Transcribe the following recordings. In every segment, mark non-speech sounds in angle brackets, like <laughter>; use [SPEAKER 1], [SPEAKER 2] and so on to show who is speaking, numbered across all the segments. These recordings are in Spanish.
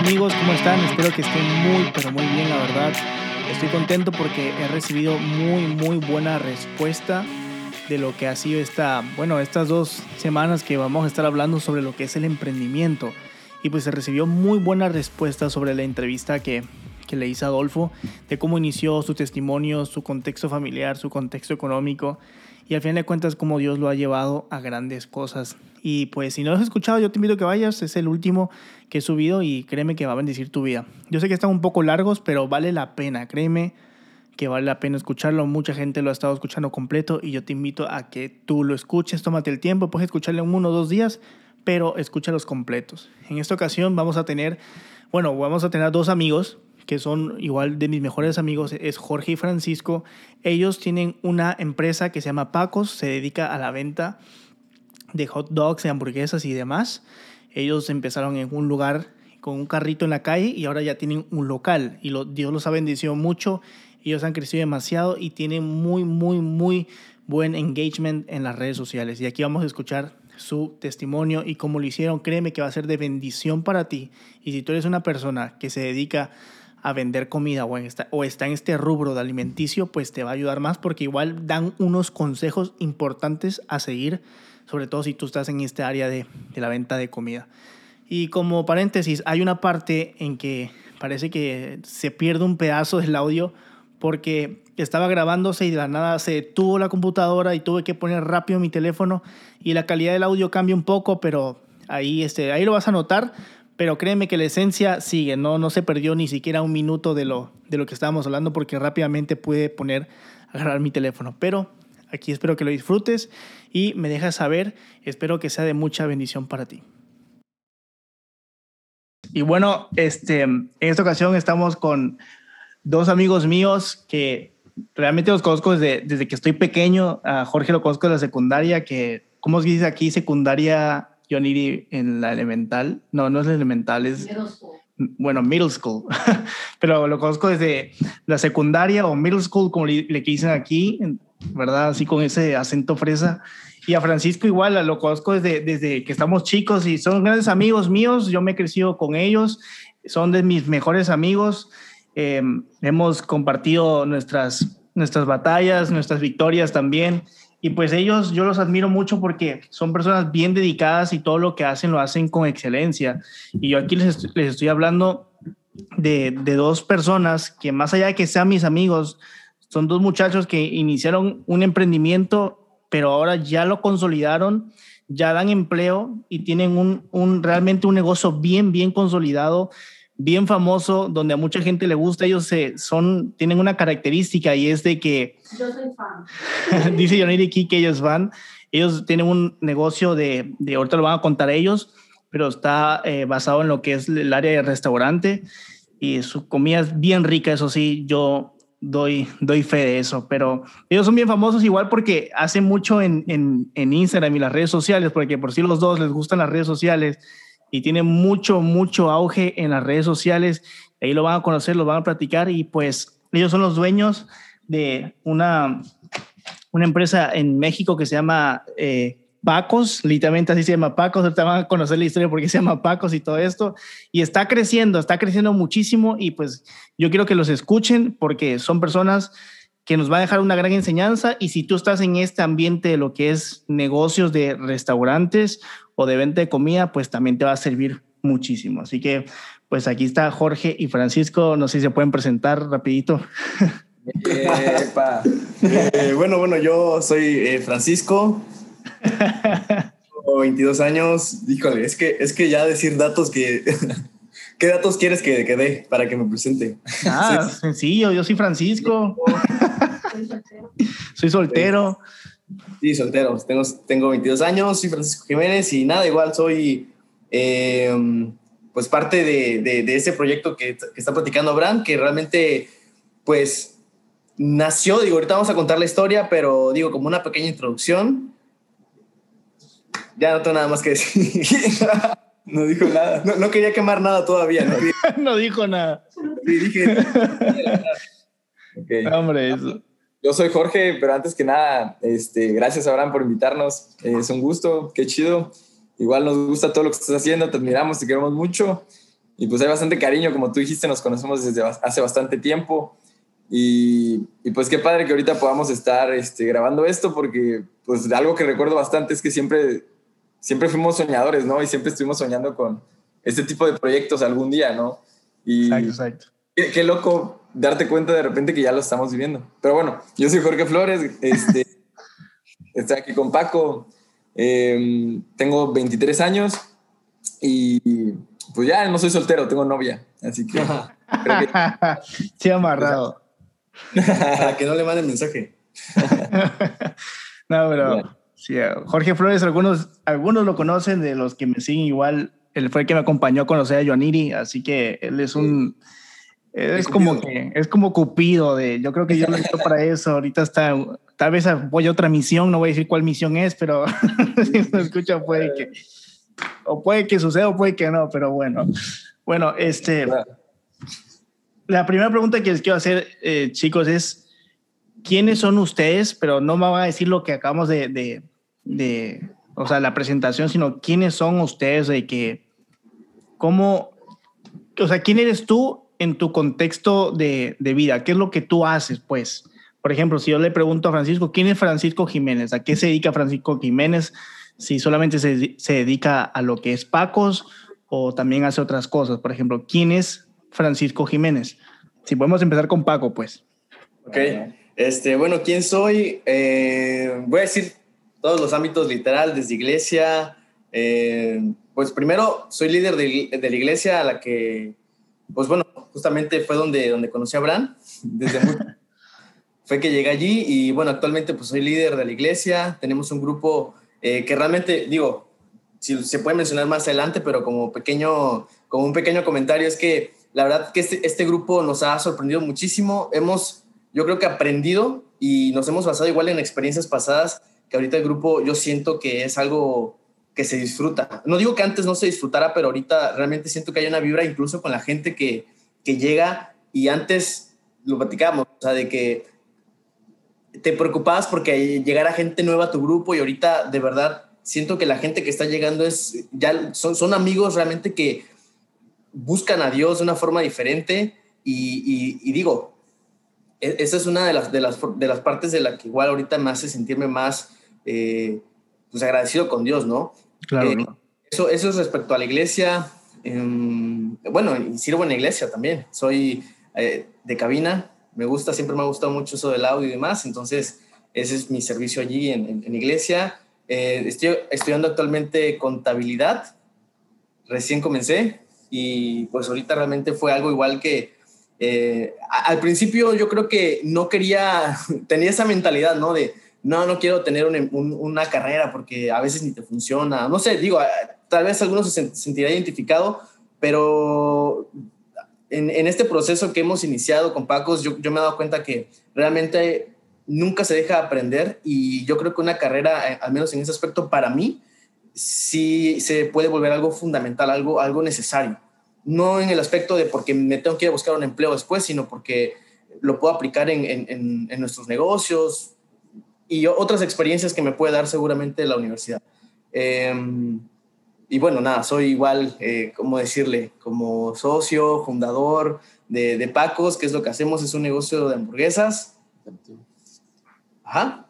[SPEAKER 1] amigos? ¿Cómo están? Espero que estén muy, pero muy bien, la verdad. Estoy contento porque he recibido muy, muy buena respuesta de lo que ha sido esta, bueno, estas dos semanas que vamos a estar hablando sobre lo que es el emprendimiento. Y pues se recibió muy buena respuesta sobre la entrevista que, que le hice a Adolfo, de cómo inició su testimonio, su contexto familiar, su contexto económico. Y al final de cuentas, cómo Dios lo ha llevado a grandes cosas. Y pues si no lo has escuchado, yo te invito a que vayas. Es el último que he subido y créeme que va a bendecir tu vida. Yo sé que están un poco largos, pero vale la pena. Créeme que vale la pena escucharlo. Mucha gente lo ha estado escuchando completo y yo te invito a que tú lo escuches, tómate el tiempo, puedes escucharlo en uno o dos días, pero escúchalos completos. En esta ocasión vamos a tener, bueno, vamos a tener dos amigos que son igual de mis mejores amigos, es Jorge y Francisco. Ellos tienen una empresa que se llama Pacos, se dedica a la venta de hot dogs, de hamburguesas y demás. Ellos empezaron en un lugar con un carrito en la calle y ahora ya tienen un local y lo, Dios los ha bendecido mucho ellos han crecido demasiado y tienen muy, muy, muy buen engagement en las redes sociales. Y aquí vamos a escuchar su testimonio y cómo lo hicieron. Créeme que va a ser de bendición para ti. Y si tú eres una persona que se dedica vender comida o, está, o está en este rubro de alimenticio, pues te va a ayudar más porque igual dan unos consejos importantes a seguir, sobre todo si tú estás en este área de, de la venta de comida. Y como paréntesis, hay una parte en que parece que se pierde un pedazo del audio porque estaba grabándose y de la nada se detuvo la computadora y tuve que poner rápido mi teléfono y la calidad del audio cambia un poco, pero ahí, este, ahí lo vas a notar. Pero créeme que la esencia sigue, no, no se perdió ni siquiera un minuto de lo, de lo que estábamos hablando porque rápidamente pude poner, agarrar mi teléfono. Pero aquí espero que lo disfrutes y me dejas saber, espero que sea de mucha bendición para ti. Y bueno, este, en esta ocasión estamos con dos amigos míos que realmente los conozco desde, desde que estoy pequeño. A Jorge lo conozco de la secundaria, que, ¿cómo se dice aquí? Secundaria Johnny en la elemental. No, no es la elemental, es... Bueno, middle school, <laughs> pero lo conozco desde la secundaria o middle school, como le, le dicen aquí, ¿verdad? Así con ese acento fresa. Y a Francisco igual, lo conozco desde, desde que estamos chicos y son grandes amigos míos, yo me he crecido con ellos, son de mis mejores amigos. Eh, hemos compartido nuestras, nuestras batallas, nuestras victorias también. Y pues ellos, yo los admiro mucho porque son personas bien dedicadas y todo lo que hacen lo hacen con excelencia. Y yo aquí les, les estoy hablando de, de, dos personas que más allá de que sean mis amigos, son dos muchachos que iniciaron un emprendimiento, pero ahora ya lo consolidaron, ya dan empleo y tienen un, un realmente un negocio bien, bien consolidado bien famoso, donde a mucha gente le gusta. Ellos se, son, tienen una característica y es de que...
[SPEAKER 2] Yo soy fan. <laughs>
[SPEAKER 1] dice Johnny aquí que ellos van. Ellos tienen un negocio de, de ahorita lo van a contar ellos, pero está eh, basado en lo que es el área de restaurante y su comida es bien rica, eso sí, yo doy, doy fe de eso, pero ellos son bien famosos igual porque hacen mucho en, en, en Instagram y las redes sociales, porque por si los dos les gustan las redes sociales y tiene mucho, mucho auge en las redes sociales. Ahí lo van a conocer, lo van a platicar y pues ellos son los dueños de una, una empresa en México que se llama eh, Pacos, literalmente así se llama Pacos, ahorita van a conocer la historia porque se llama Pacos y todo esto, y está creciendo, está creciendo muchísimo y pues yo quiero que los escuchen porque son personas que nos va a dejar una gran enseñanza. Y si tú estás en este ambiente de lo que es negocios de restaurantes o de venta de comida, pues también te va a servir muchísimo. Así que, pues aquí está Jorge y Francisco, no sé si se pueden presentar rapidito. <laughs>
[SPEAKER 3] eh, bueno, bueno, yo soy eh, Francisco, <laughs> tengo 22 años, híjole, es que, es que ya decir datos que... <laughs> ¿Qué datos quieres que, que dé para que me presente?
[SPEAKER 1] Ah, <laughs> sí. sencillo, yo soy Francisco. <laughs> soy soltero.
[SPEAKER 3] Sí, soltero. Tengo, tengo 22 años, soy Francisco Jiménez y nada, igual soy eh, pues parte de, de, de, ese proyecto que, que está platicando Bran, que realmente pues nació, digo, ahorita vamos a contar la historia, pero digo, como una pequeña introducción. Ya no tengo nada más que decir. <laughs> no dijo nada. No, no, quería quemar nada todavía. No, <laughs>
[SPEAKER 1] no dijo nada.
[SPEAKER 3] Sí, dije.
[SPEAKER 1] okay. Hombre, eso.
[SPEAKER 4] Yo soy Jorge, pero antes que nada, este, gracias Abraham por invitarnos. Eh, es un gusto, qué chido. Igual nos gusta todo lo que estás haciendo, te admiramos, te queremos mucho. y pues hay bastante cariño, como tú dijiste, nos conocemos desde hace bastante tiempo. Y, y, pues qué padre que ahorita podamos estar este, grabando esto, porque pues algo que recuerdo bastante es que siempre, siempre fuimos soñadores, ¿no? Y siempre estuvimos soñando con este tipo de proyectos algún día, ¿no? Y
[SPEAKER 1] exacto, exacto.
[SPEAKER 4] Qué, qué loco darte cuenta de repente que ya lo estamos viviendo. Pero bueno, yo soy Jorge Flores, este, <laughs> estoy aquí con Paco, eh, tengo 23 años y pues ya no soy soltero, tengo novia, así que... <laughs> creo que
[SPEAKER 1] Sí, amarrado.
[SPEAKER 3] Para que no le manden mensaje. <laughs>
[SPEAKER 1] No, pero. Sí, Jorge Flores, algunos, algunos lo conocen, de los que me siguen igual. Él fue el que me acompañó a conocer a Joaniri, así que él es un. Es
[SPEAKER 3] Es
[SPEAKER 1] como
[SPEAKER 3] Cupido.
[SPEAKER 1] que es como Cupido de yo creo que yo lo hice para eso ahorita está tal vez voy a otra misión no voy a decir cuál misión es pero <laughs> si me escucha puede que o puede que suceda o puede que no pero bueno bueno este la primera pregunta que les quiero hacer, eh, chicos, es ¿quiénes son ustedes? Pero no me van a decir lo que acabamos de, de, de- o sea, la presentación, sino quiénes son ustedes, de que, cómo, o sea, quién eres tú en tu contexto de, de vida, qué es lo que tú haces, pues. Por ejemplo, si yo le pregunto a Francisco, ¿quién es Francisco Jiménez? ¿A qué se dedica Francisco Jiménez? Si solamente se, se dedica a lo que es Pacos o también hace otras cosas. Por ejemplo, ¿quién es Francisco Jiménez? Si podemos empezar con Paco, pues.
[SPEAKER 3] Ok. Este, bueno, ¿quién soy? Eh, voy a decir todos los ámbitos literal, desde iglesia. eh, pues primero, soy líder de, de la iglesia a la que, pues bueno, justamente fue donde, donde conocí a Abraham. <laughs> Desde muy- <laughs> fue que llegué allí y bueno, actualmente pues soy líder de la iglesia. Tenemos un grupo eh, que realmente, digo, si se puede mencionar más adelante, pero como pequeño, como un pequeño comentario es que la verdad que este, este grupo nos ha sorprendido muchísimo. Hemos, yo creo que aprendido y nos hemos basado igual en experiencias pasadas que ahorita el grupo yo siento que es algo que se disfruta. No digo que antes no se disfrutara, pero ahorita realmente siento que hay una vibra incluso con la gente que, que llega y antes lo platicábamos, o sea, de que te preocupabas porque llegara gente nueva a tu grupo y ahorita de verdad siento que la gente que está llegando es ya son, son amigos realmente que buscan a Dios de una forma diferente y, y- y digo, e- esa es una de las, de, las, de las partes de la que igual ahorita me hace sentirme más eh, pues agradecido con Dios, ¿no?
[SPEAKER 1] Claro.
[SPEAKER 3] Eh, Eso, eso es respecto a la iglesia. em, bueno, y sirvo en la iglesia también. Soy eh, de cabina. Me gusta, siempre me ha gustado mucho eso del audio y demás. Entonces, ese es mi servicio allí en, en, en iglesia. Eh, estoy estudiando actualmente contabilidad. Recién comencé y pues ahorita realmente fue algo igual que eh, al principio yo creo que no quería, <laughs> tenía esa mentalidad, ¿no? De, no, no quiero tener un- un- una carrera porque a veces ni te funciona. No sé, digo, a- tal vez algunos se sen- sentirá identificado, pero en, este proceso que hemos iniciado con Pacos, yo, yo me he dado cuenta que realmente nunca se deja de aprender y yo creo que una carrera, eh, al menos en ese aspecto, para mí, sí se puede volver algo fundamental, algo, algo necesario. No en el aspecto de porque me tengo que ir a buscar un empleo después, sino porque lo puedo aplicar en- en nuestros negocios y otras experiencias que me puede dar seguramente la universidad. Eh, y bueno, nada, soy igual, eh, ¿cómo decirle? Como socio, fundador de, de Pacos, que es lo que hacemos, es un negocio de hamburguesas. Ajá.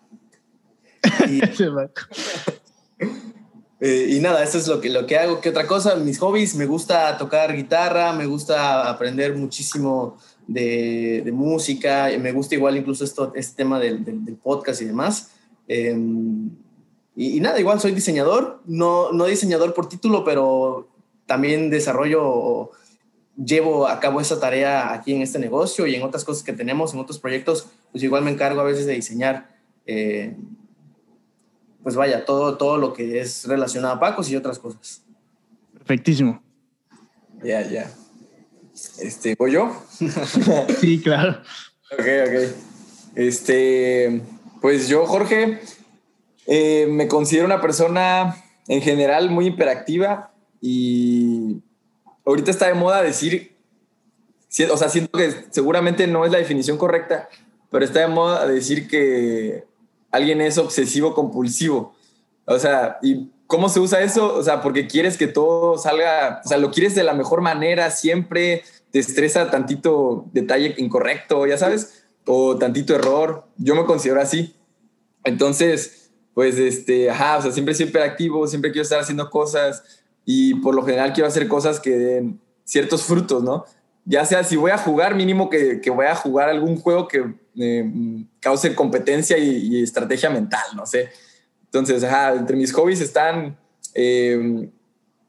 [SPEAKER 3] Y, <laughs> <laughs> eh, y nada, eso es lo que, lo que hago. ¿Qué otra cosa? Mis hobbies, me gusta tocar guitarra, me gusta aprender muchísimo de, de música, y me gusta igual incluso esto, este tema del, del- del podcast y demás. Eh, y, y nada, igual soy diseñador, no, no diseñador por título, pero también desarrollo o llevo a cabo esa tarea aquí en este negocio y en otras cosas que tenemos, en otros proyectos, pues igual me encargo a veces de diseñar, eh, pues vaya, todo, todo lo que es relacionado a Pacos y otras cosas.
[SPEAKER 1] Perfectísimo.
[SPEAKER 4] Ya, ya. Este, ¿voy yo? <laughs>
[SPEAKER 1] Sí, claro.
[SPEAKER 4] Ok, ok. Este, pues yo, Jorge, eh, me considero una persona en general muy hiperactiva y ahorita está de moda decir, o sea, siento que seguramente no es la definición correcta, pero está de moda decir que alguien es obsesivo compulsivo. O sea, y ¿Cómo se usa eso? O sea, porque quieres que todo salga, o sea, lo quieres de la mejor manera, siempre te estresa tantito detalle incorrecto, ya sabes, o tantito error. Yo me considero así. Entonces, pues, este, ajá, o sea, siempre siempre activo, siempre quiero estar haciendo cosas y por lo general quiero hacer cosas que den ciertos frutos, ¿no? Ya sea si voy a jugar, mínimo que, que voy a jugar algún juego que eh, cause competencia y, y estrategia mental, no sé entonces, ajá, entre mis hobbies están eh,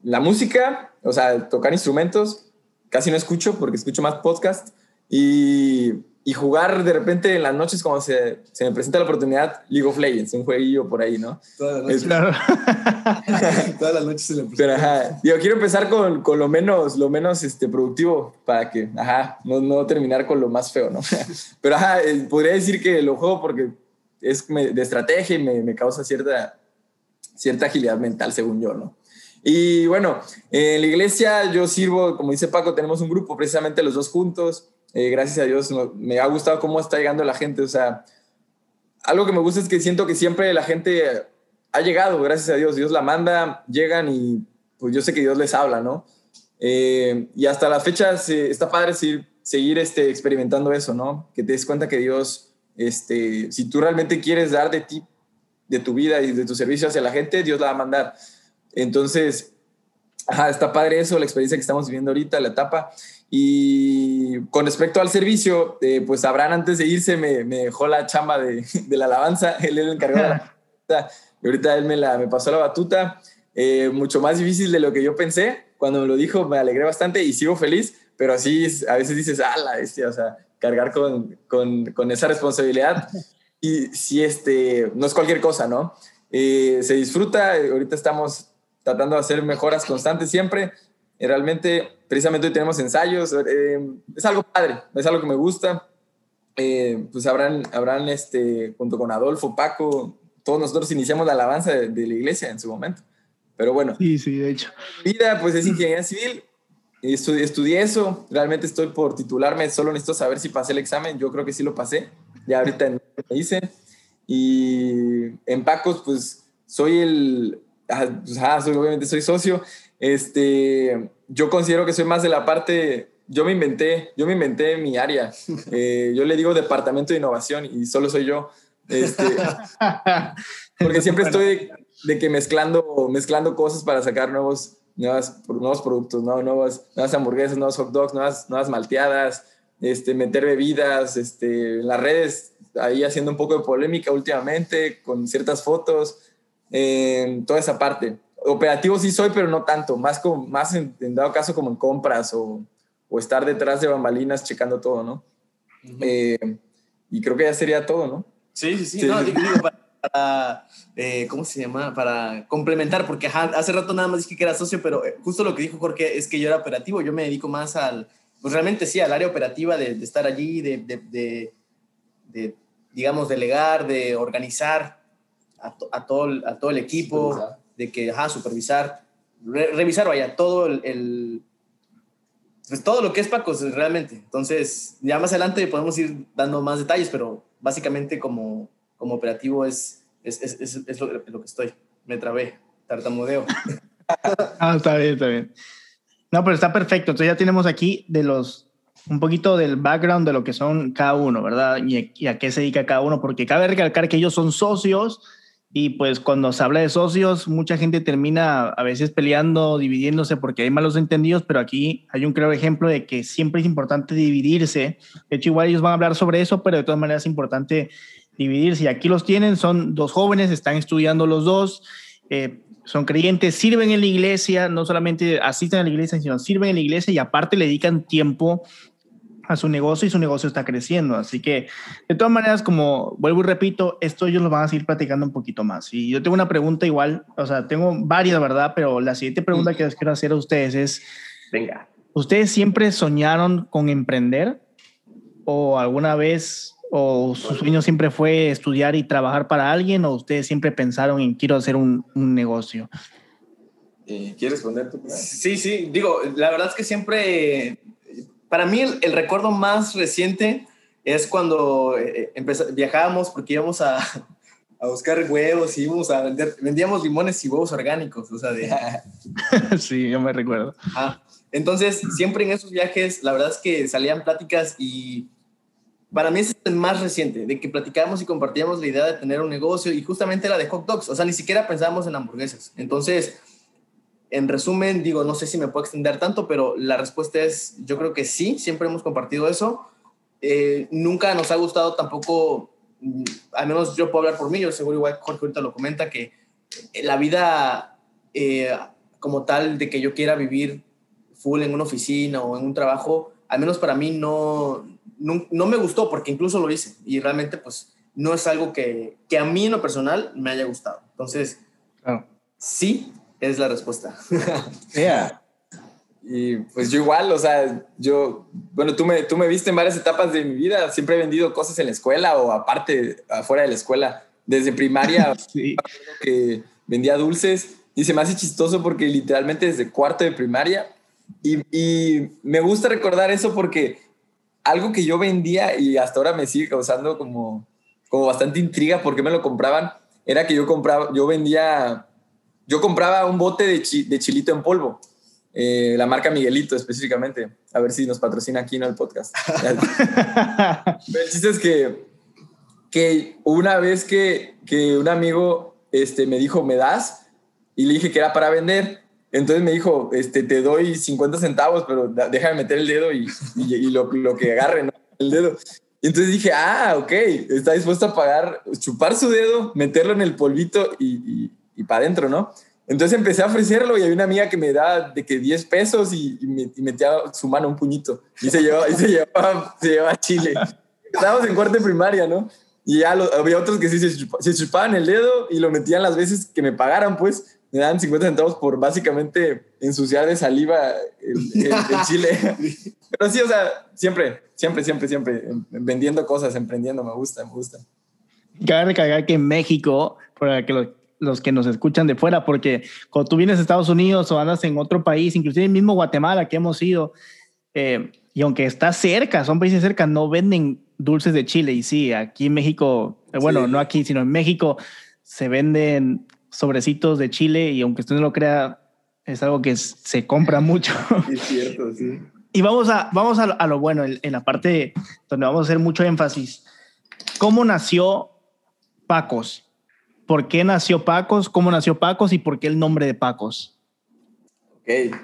[SPEAKER 4] la música, o sea, tocar instrumentos, casi no escucho porque escucho más podcast, y, y jugar de repente en las noches cuando se, se, me presenta la oportunidad, League of Legends, un jueguillo por ahí, ¿no?
[SPEAKER 3] Todas las noches.
[SPEAKER 1] Claro. <laughs>
[SPEAKER 3] Todas las noches se le
[SPEAKER 4] Pero ajá, yo quiero empezar con, con, lo menos, lo menos este, productivo para que, ajá, no, no terminar con lo más feo, ¿no? <laughs> Pero ajá, eh, podría decir que lo juego porque es de estrategia y me, causa cierta, cierta agilidad mental, según yo, ¿no? Y bueno, en la iglesia yo sirvo, como dice Paco, tenemos un grupo, precisamente los dos juntos. Eh, gracias a Dios me ha gustado cómo está llegando la gente. O sea, algo que me gusta es que siento que siempre la gente ha llegado, gracias a Dios. Dios la manda, llegan y pues yo sé que Dios les habla, ¿no? Eh, y hasta la fecha está padre seguir, seguir este, experimentando eso, ¿no? Que te des cuenta que Dios este, si tú realmente quieres dar de ti, de tu vida y de tu servicio hacia la gente, Dios la va a mandar. Entonces, ajá, está padre eso, la experiencia que estamos viviendo ahorita, la etapa. Y con respecto al servicio, eh, pues Abraham antes de irse me, me dejó la chamba de, <laughs> de, la alabanza, <laughs> él era el encargado de la <laughs> batuta, y ahorita él me, la, me pasó la batuta, eh, mucho más difícil de lo que yo pensé, cuando me lo dijo me alegré bastante y sigo feliz, pero así a veces dices, ah, la bestia, o sea, cargar con, con, con, esa responsabilidad. Y si este, no es cualquier cosa, ¿no? Eh, se disfruta, ahorita estamos tratando de hacer mejoras constantes siempre. Y realmente, precisamente hoy tenemos ensayos, eh, es algo padre, es algo que me gusta. Eh, pues habrán, habrán este, junto con Adolfo, Paco, todos nosotros iniciamos la alabanza de, de la iglesia en su momento. Pero bueno.
[SPEAKER 1] Sí, sí, de hecho.
[SPEAKER 4] Vida, pues es ingeniería civil Estudié, estudié, eso, realmente estoy por titularme, solo necesito saber si pasé el examen, yo creo que sí lo pasé, ya ahorita me hice. Y en Pacos, pues soy el, pues, ah, soy, obviamente soy socio, este, yo considero que soy más de la parte, yo me inventé, yo me inventé mi área, <laughs> eh, yo le digo departamento de innovación y solo soy yo, este, <laughs> porque siempre estoy de, de que mezclando, mezclando cosas para sacar nuevos nuevas, nuevos productos, ¿no? nuevas, nuevas hamburguesas, nuevos hot dogs, nuevas, nuevas malteadas, este, meter bebidas, este, en las redes, ahí haciendo un poco de polémica últimamente, con ciertas fotos, eh, toda esa parte. Operativo sí soy, pero no tanto, más, como, más en, en dado caso como en compras o, o, estar detrás de bambalinas checando todo, ¿no? Uh -huh. eh, y creo que ya sería todo, ¿no?
[SPEAKER 3] Sí, sí, sí. sí. No, digo, para, eh, ¿cómo se llama? Para complementar, porque ajá, hace rato nada más dije que era socio, pero eh, justo lo que dijo Jorge es que yo era operativo, yo me dedico más al, pues realmente sí, al área operativa de, de estar allí, de, de, de, digamos, delegar, de organizar a, to, a, todo, a todo el equipo, supervisar. de que, ajá, supervisar, re, revisar, vaya, todo el, el pues todo lo que es Pacos realmente. Entonces, ya más adelante podemos ir dando más detalles, pero básicamente como como operativo es, es, es, es, lo, que estoy. Me trabé, tartamudeo. <laughs>
[SPEAKER 1] ah, está bien, está bien. No, pero está perfecto. Entonces ya tenemos aquí de los un poquito del background de lo que son cada uno, ¿verdad? Y, y, a qué se dedica cada uno, porque cabe recalcar que ellos son socios y pues cuando se habla de socios, mucha gente termina a veces peleando, dividiéndose porque hay malos entendidos, pero aquí hay un claro ejemplo de que siempre es importante dividirse. De hecho, igual ellos van a hablar sobre eso, pero de todas maneras es importante dividirse. Y aquí los tienen, son dos jóvenes, están estudiando los dos, eh, son creyentes, sirven en la iglesia, no solamente asisten a la iglesia, sino sirven en la iglesia y aparte le dedican tiempo a su negocio y su negocio está creciendo. Así que, de todas maneras, como vuelvo y repito, esto ellos lo van a seguir platicando un poquito más. Y yo tengo una pregunta igual, o sea, tengo varias, ¿verdad? Pero la siguiente pregunta que les quiero hacer a ustedes es,
[SPEAKER 3] venga,
[SPEAKER 1] ¿ustedes siempre soñaron con emprender? ¿O alguna vez o su sueño siempre fue estudiar y trabajar para alguien o ustedes siempre pensaron en quiero hacer un, un negocio?
[SPEAKER 4] Eh, ¿Quieres responder tú?
[SPEAKER 3] Sí, sí, digo, la verdad es que siempre, para mí el, el recuerdo más reciente es cuando eh, viajábamos porque íbamos a, a buscar huevos y íbamos a vender, vendíamos limones y huevos orgánicos, o sea, de... <laughs>
[SPEAKER 1] sí, yo me recuerdo.
[SPEAKER 3] Ah, entonces, siempre en esos viajes, la verdad es que salían pláticas y para mí es el más reciente, de que platicábamos y compartíamos la idea de tener un negocio y justamente la de hot dogs, o sea, ni siquiera pensábamos en hamburguesas. Entonces, en resumen, digo, no sé si me puedo extender tanto, pero la respuesta es, yo creo que sí, siempre hemos compartido eso. Eh, nunca nos ha gustado tampoco Mm, al menos yo puedo hablar por mí, yo seguro igual Jorge ahorita lo comenta, que la vida eh, como tal de que yo quiera vivir full en una oficina o en un trabajo, al menos para mí no, no, me gustó porque incluso lo hice y realmente pues no es algo que, que a mí en lo personal me haya gustado. Entonces, sí es la respuesta. <laughs>
[SPEAKER 4] Yeah. Y pues yo igual, o sea, yo, bueno, tú me, tú me viste en varias etapas de mi vida, siempre he vendido cosas en la escuela o aparte, afuera de la escuela, desde primaria, <laughs> sí. que vendía dulces y se me hace chistoso porque literalmente desde cuarto de primaria y, y me gusta recordar eso porque algo que yo vendía y hasta ahora me sigue causando como, como bastante intriga porque me lo compraban, era que yo compraba, yo vendía, yo compraba un bote de, de chilito en polvo eh, la marca Miguelito específicamente. A ver si nos patrocina aquí en el podcast. <laughs> el chiste es que, que una vez que, que un amigo este, me dijo, ¿me das? Y le dije que era para vender. Entonces me dijo, este, te doy 50 centavos, pero déjame meter el dedo y, y, lo, lo, que agarre, ¿no? El dedo. Y entonces dije, ah, ok, está dispuesto a pagar, chupar su dedo, meterlo en el polvito y, y para adentro, ¿no? Entonces empecé a ofrecerlo y había una amiga que me daba de que 10 pesos y, metía su mano un puñito y se llevaba, y se llevaba, se llevaba Chile. Estábamos en cuarto de primaria, ¿no? Y ya había otros que sí se, chupaban el dedo y lo metían las veces que me pagaran, pues me daban 50 centavos por básicamente ensuciar de saliva el, <laughs> chile. Pero sí, o sea, siempre, siempre, siempre, siempre vendiendo cosas, emprendiendo, me gusta, me gusta.
[SPEAKER 1] Cabe recalcar que en México, para que lo los que nos escuchan de fuera, porque cuando tú vienes a Estados Unidos o andas en otro país, inclusive el mismo Guatemala que hemos ido, eh, y aunque está cerca, son países cerca, no venden dulces de Chile. Y sí, aquí en México, eh, bueno, no aquí, sino en México, se venden sobrecitos de Chile y aunque usted no lo crea, es algo que se compra mucho. <laughs>
[SPEAKER 3] Es cierto, sí.
[SPEAKER 1] Y vamos a, vamos a, lo, bueno, en, en la parte donde vamos a hacer mucho énfasis. ¿Cómo nació Pacos? ¿Por qué nació Pacos? ¿Cómo nació Pacos? ¿Y por qué el nombre de Pacos?
[SPEAKER 4] Ok,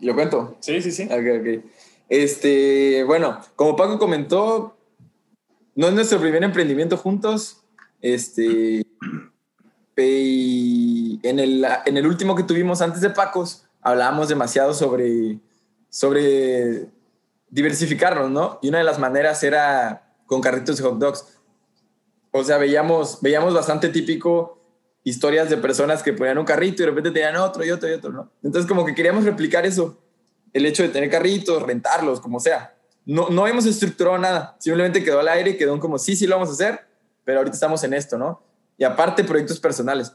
[SPEAKER 4] ¿lo cuento?
[SPEAKER 3] Sí, sí, sí.
[SPEAKER 4] Ok, ok. Este, bueno, como Paco comentó, no es nuestro primer emprendimiento juntos. Este, en el, en el último que tuvimos antes de Pacos, hablábamos demasiado sobre, sobre diversificarnos, ¿no? Y una de las maneras era con carritos de hot dogs o sea, veíamos, veíamos bastante típico historias de personas que ponían un carrito y de repente tenían otro y otro y otro, ¿no? Entonces como que queríamos replicar eso, el hecho de tener carritos, rentarlos, como sea. No, no hemos estructurado nada, simplemente quedó al aire y quedó como, sí, sí lo vamos a hacer, pero ahorita estamos en esto, ¿no? Y aparte proyectos personales.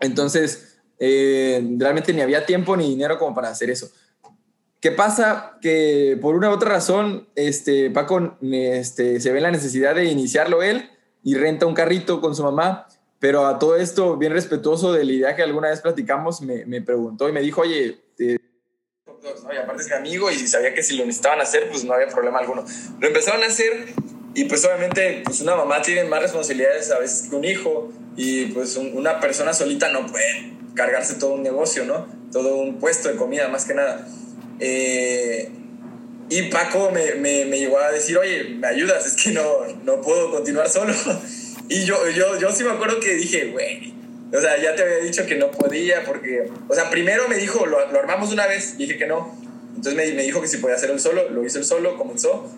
[SPEAKER 4] Entonces, eh, realmente ni había tiempo ni dinero como para hacer eso. ¿Qué pasa? Que por una u otra razón, este, Paco este, se ve la necesidad de iniciarlo él y renta un carrito con su mamá. Pero a todo esto, bien respetuoso de la idea que alguna vez platicamos, me, me preguntó y me dijo, oye, aparte es mi amigo y sabía que si lo necesitaban hacer, pues no había problema alguno. Lo empezaron a hacer y pues obviamente pues una mamá tiene más responsabilidades a veces que un hijo y pues una persona solita no puede cargarse todo un negocio, ¿no? Todo un puesto de comida, más que nada. Eh, y Paco me, me, me, llegó a decir, oye, ¿me ayudas? Es que no, no puedo continuar solo. <laughs> Y yo, yo, yo sí me acuerdo que dije, güey, o sea, ya te había dicho que no podía porque, o sea, primero me dijo, lo, lo armamos una vez, y dije que no. Entonces me, me dijo que si podía hacer el solo, lo hizo el solo, comenzó.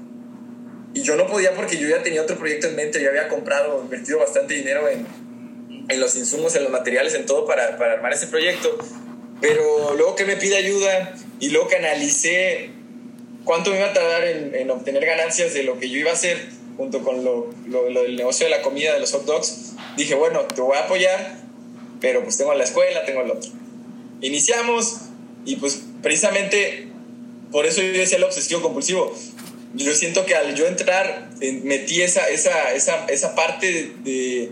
[SPEAKER 4] Y yo no podía porque yo ya tenía otro proyecto en mente, yo había comprado, invertido bastante dinero en, en los insumos, en los materiales, en todo para, para armar ese proyecto. Pero luego que me pide ayuda y luego que analicé cuánto me iba a tardar en, obtener ganancias de lo que yo iba a hacer junto con lo, del negocio de la comida, de los hot dogs, dije, bueno, te voy a apoyar, pero pues tengo la escuela, tengo el otro. Iniciamos y pues precisamente por eso yo decía el obsesivo compulsivo. Yo siento que al yo entrar, metí esa, esa, esa, esa parte de,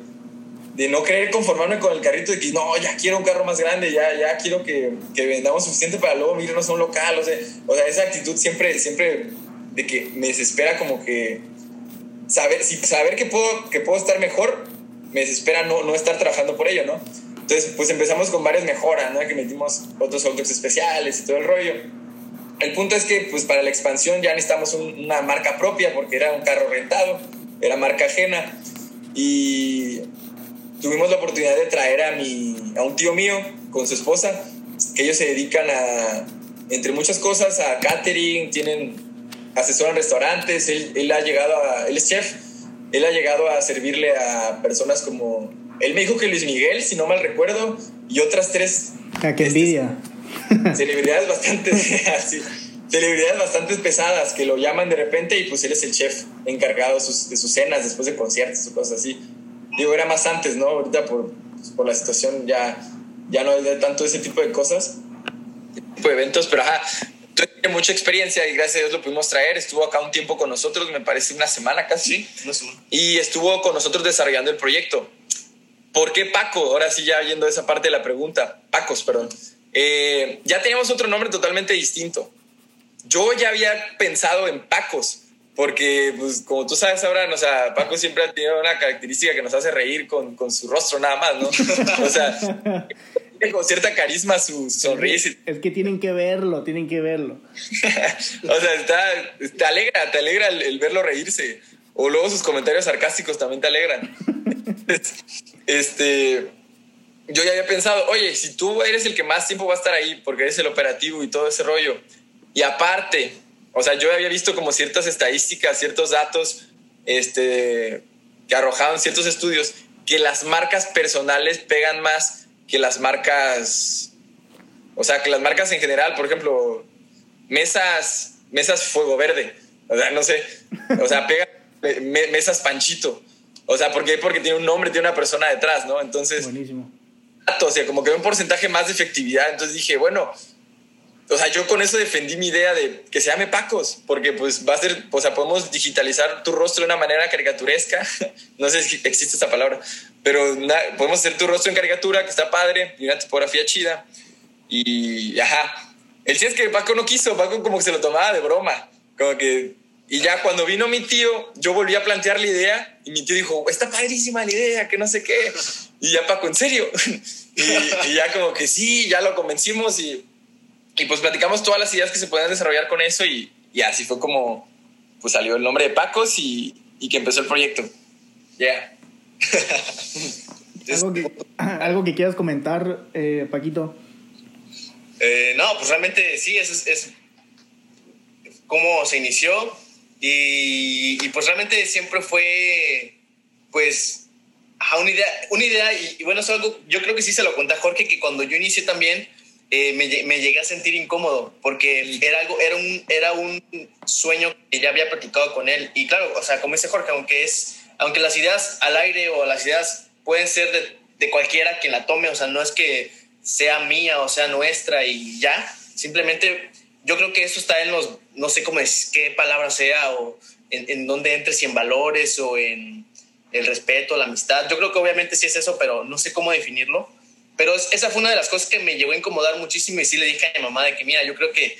[SPEAKER 4] de no querer conformarme con el carrito, de que no, ya quiero un carro más grande, ya, ya quiero que, que vendamos suficiente para luego irnos a un local, o sea, o sea, esa actitud siempre, siempre de que me desespera como que saber, si, saber que, puedo, que puedo estar mejor, me desespera no, no estar trabajando por ello, ¿no? Entonces, pues empezamos con varias mejoras, ¿no? Que metimos otros autos especiales y todo el rollo. El punto es que, pues para la expansión ya necesitamos una marca propia porque era un carro rentado, era marca ajena. Y tuvimos la oportunidad de traer a, mi, a un tío mío con su esposa, que ellos se dedican a, entre muchas cosas, a catering, tienen asesoran restaurantes, él, él ha llegado a, él es chef, él ha llegado a servirle a personas como, él me dijo que Luis Miguel, si no mal recuerdo, y otras tres.
[SPEAKER 1] Ah, qué envidia. <laughs>
[SPEAKER 4] celebridades bastante, <laughs> así, celebridades bastante pesadas que lo llaman de repente y pues él es el chef encargado de sus, de sus cenas después de conciertos o cosas así. Digo, era más antes, ¿no? Ahorita por, pues, por la situación ya, ya no hay de tanto ese tipo de cosas, tipo de eventos, pero ajá, tiene mucha experiencia y gracias a Dios lo pudimos traer. Estuvo acá un tiempo con nosotros, me parece una semana casi. Y estuvo con nosotros desarrollando el proyecto. ¿Por qué Paco? Ahora sí, ya yendo a esa parte de la pregunta. Pacos, perdón. Eh, ya teníamos otro nombre totalmente distinto. Yo ya había pensado en Pacos, porque, pues, como tú sabes, Abraham, o sea, Paco siempre ha tenido una característica que nos hace reír con, con su rostro nada más, ¿no? <laughs> o sea, con cierta carisma su, sonrisa.
[SPEAKER 1] Es que tienen que verlo, tienen que verlo. <laughs>
[SPEAKER 4] o sea, está, te alegra, te alegra el, verlo reírse. O luego sus comentarios sarcásticos también te alegran. <laughs> este, yo ya había pensado, oye, si tú eres el que más tiempo va a estar ahí, porque eres el operativo y todo ese rollo, y aparte, o sea, yo había visto como ciertas estadísticas, ciertos datos, este, que arrojaban ciertos estudios, que las marcas personales pegan más que las marcas, o sea, que las marcas en general, por ejemplo, mesas, mesas fuego verde, o sea, no sé, o sea, pega mesas panchito, o sea, ¿por qué? Porque tiene un nombre, tiene una persona detrás, ¿no? Entonces,
[SPEAKER 1] Buenísimo.
[SPEAKER 4] O sea, como que un porcentaje más de efectividad, entonces dije, bueno, o sea, yo con eso defendí mi idea de que se llame Pacos, porque pues va a ser, o sea, podemos digitalizar tu rostro de una manera caricaturesca, <laughs> no sé si existe esta palabra, pero podemos hacer tu rostro en caricatura, que está padre, y una tipografía chida, y ajá. El sí es que Paco no quiso, Paco como que se lo tomaba de broma, como que... Y ya cuando vino mi tío, yo volví a plantear la idea y mi tío dijo, está padrísima la idea, que no sé qué. Y ya Paco, ¿en serio? <laughs> y, y ya como que sí, ya lo convencimos y y pues platicamos todas las ideas que se pueden desarrollar con eso y, y así fue como pues salió el nombre de Pacos y, y que empezó el proyecto. Ya. <laughs> <laughs>
[SPEAKER 1] ¿Algo, que, quieras comentar, eh, Paquito?
[SPEAKER 3] Eh, no, pues realmente sí, es, es cómo se inició y, y, pues realmente siempre fue pues a una idea, una idea y, y, bueno, es algo, yo creo que sí se lo conté a Jorge, que cuando yo inicié también, eh, me, me, llegué a sentir incómodo porque era algo, era un, era un sueño que ya había platicado con él. Y claro, o sea, como dice Jorge, aunque, es, aunque las ideas al aire o las ideas pueden ser de, de cualquiera quien la tome, o sea, no es que sea mía o sea nuestra y ya, simplemente yo creo que eso está en los, no sé cómo es, qué palabra sea o en, en dónde entres, si en valores o en el respeto, la amistad. Yo creo que obviamente sí es eso, pero no sé cómo definirlo pero esa fue una de las cosas que me llegó a incomodar muchísimo y sí le dije a mi mamá de que, mira, yo creo que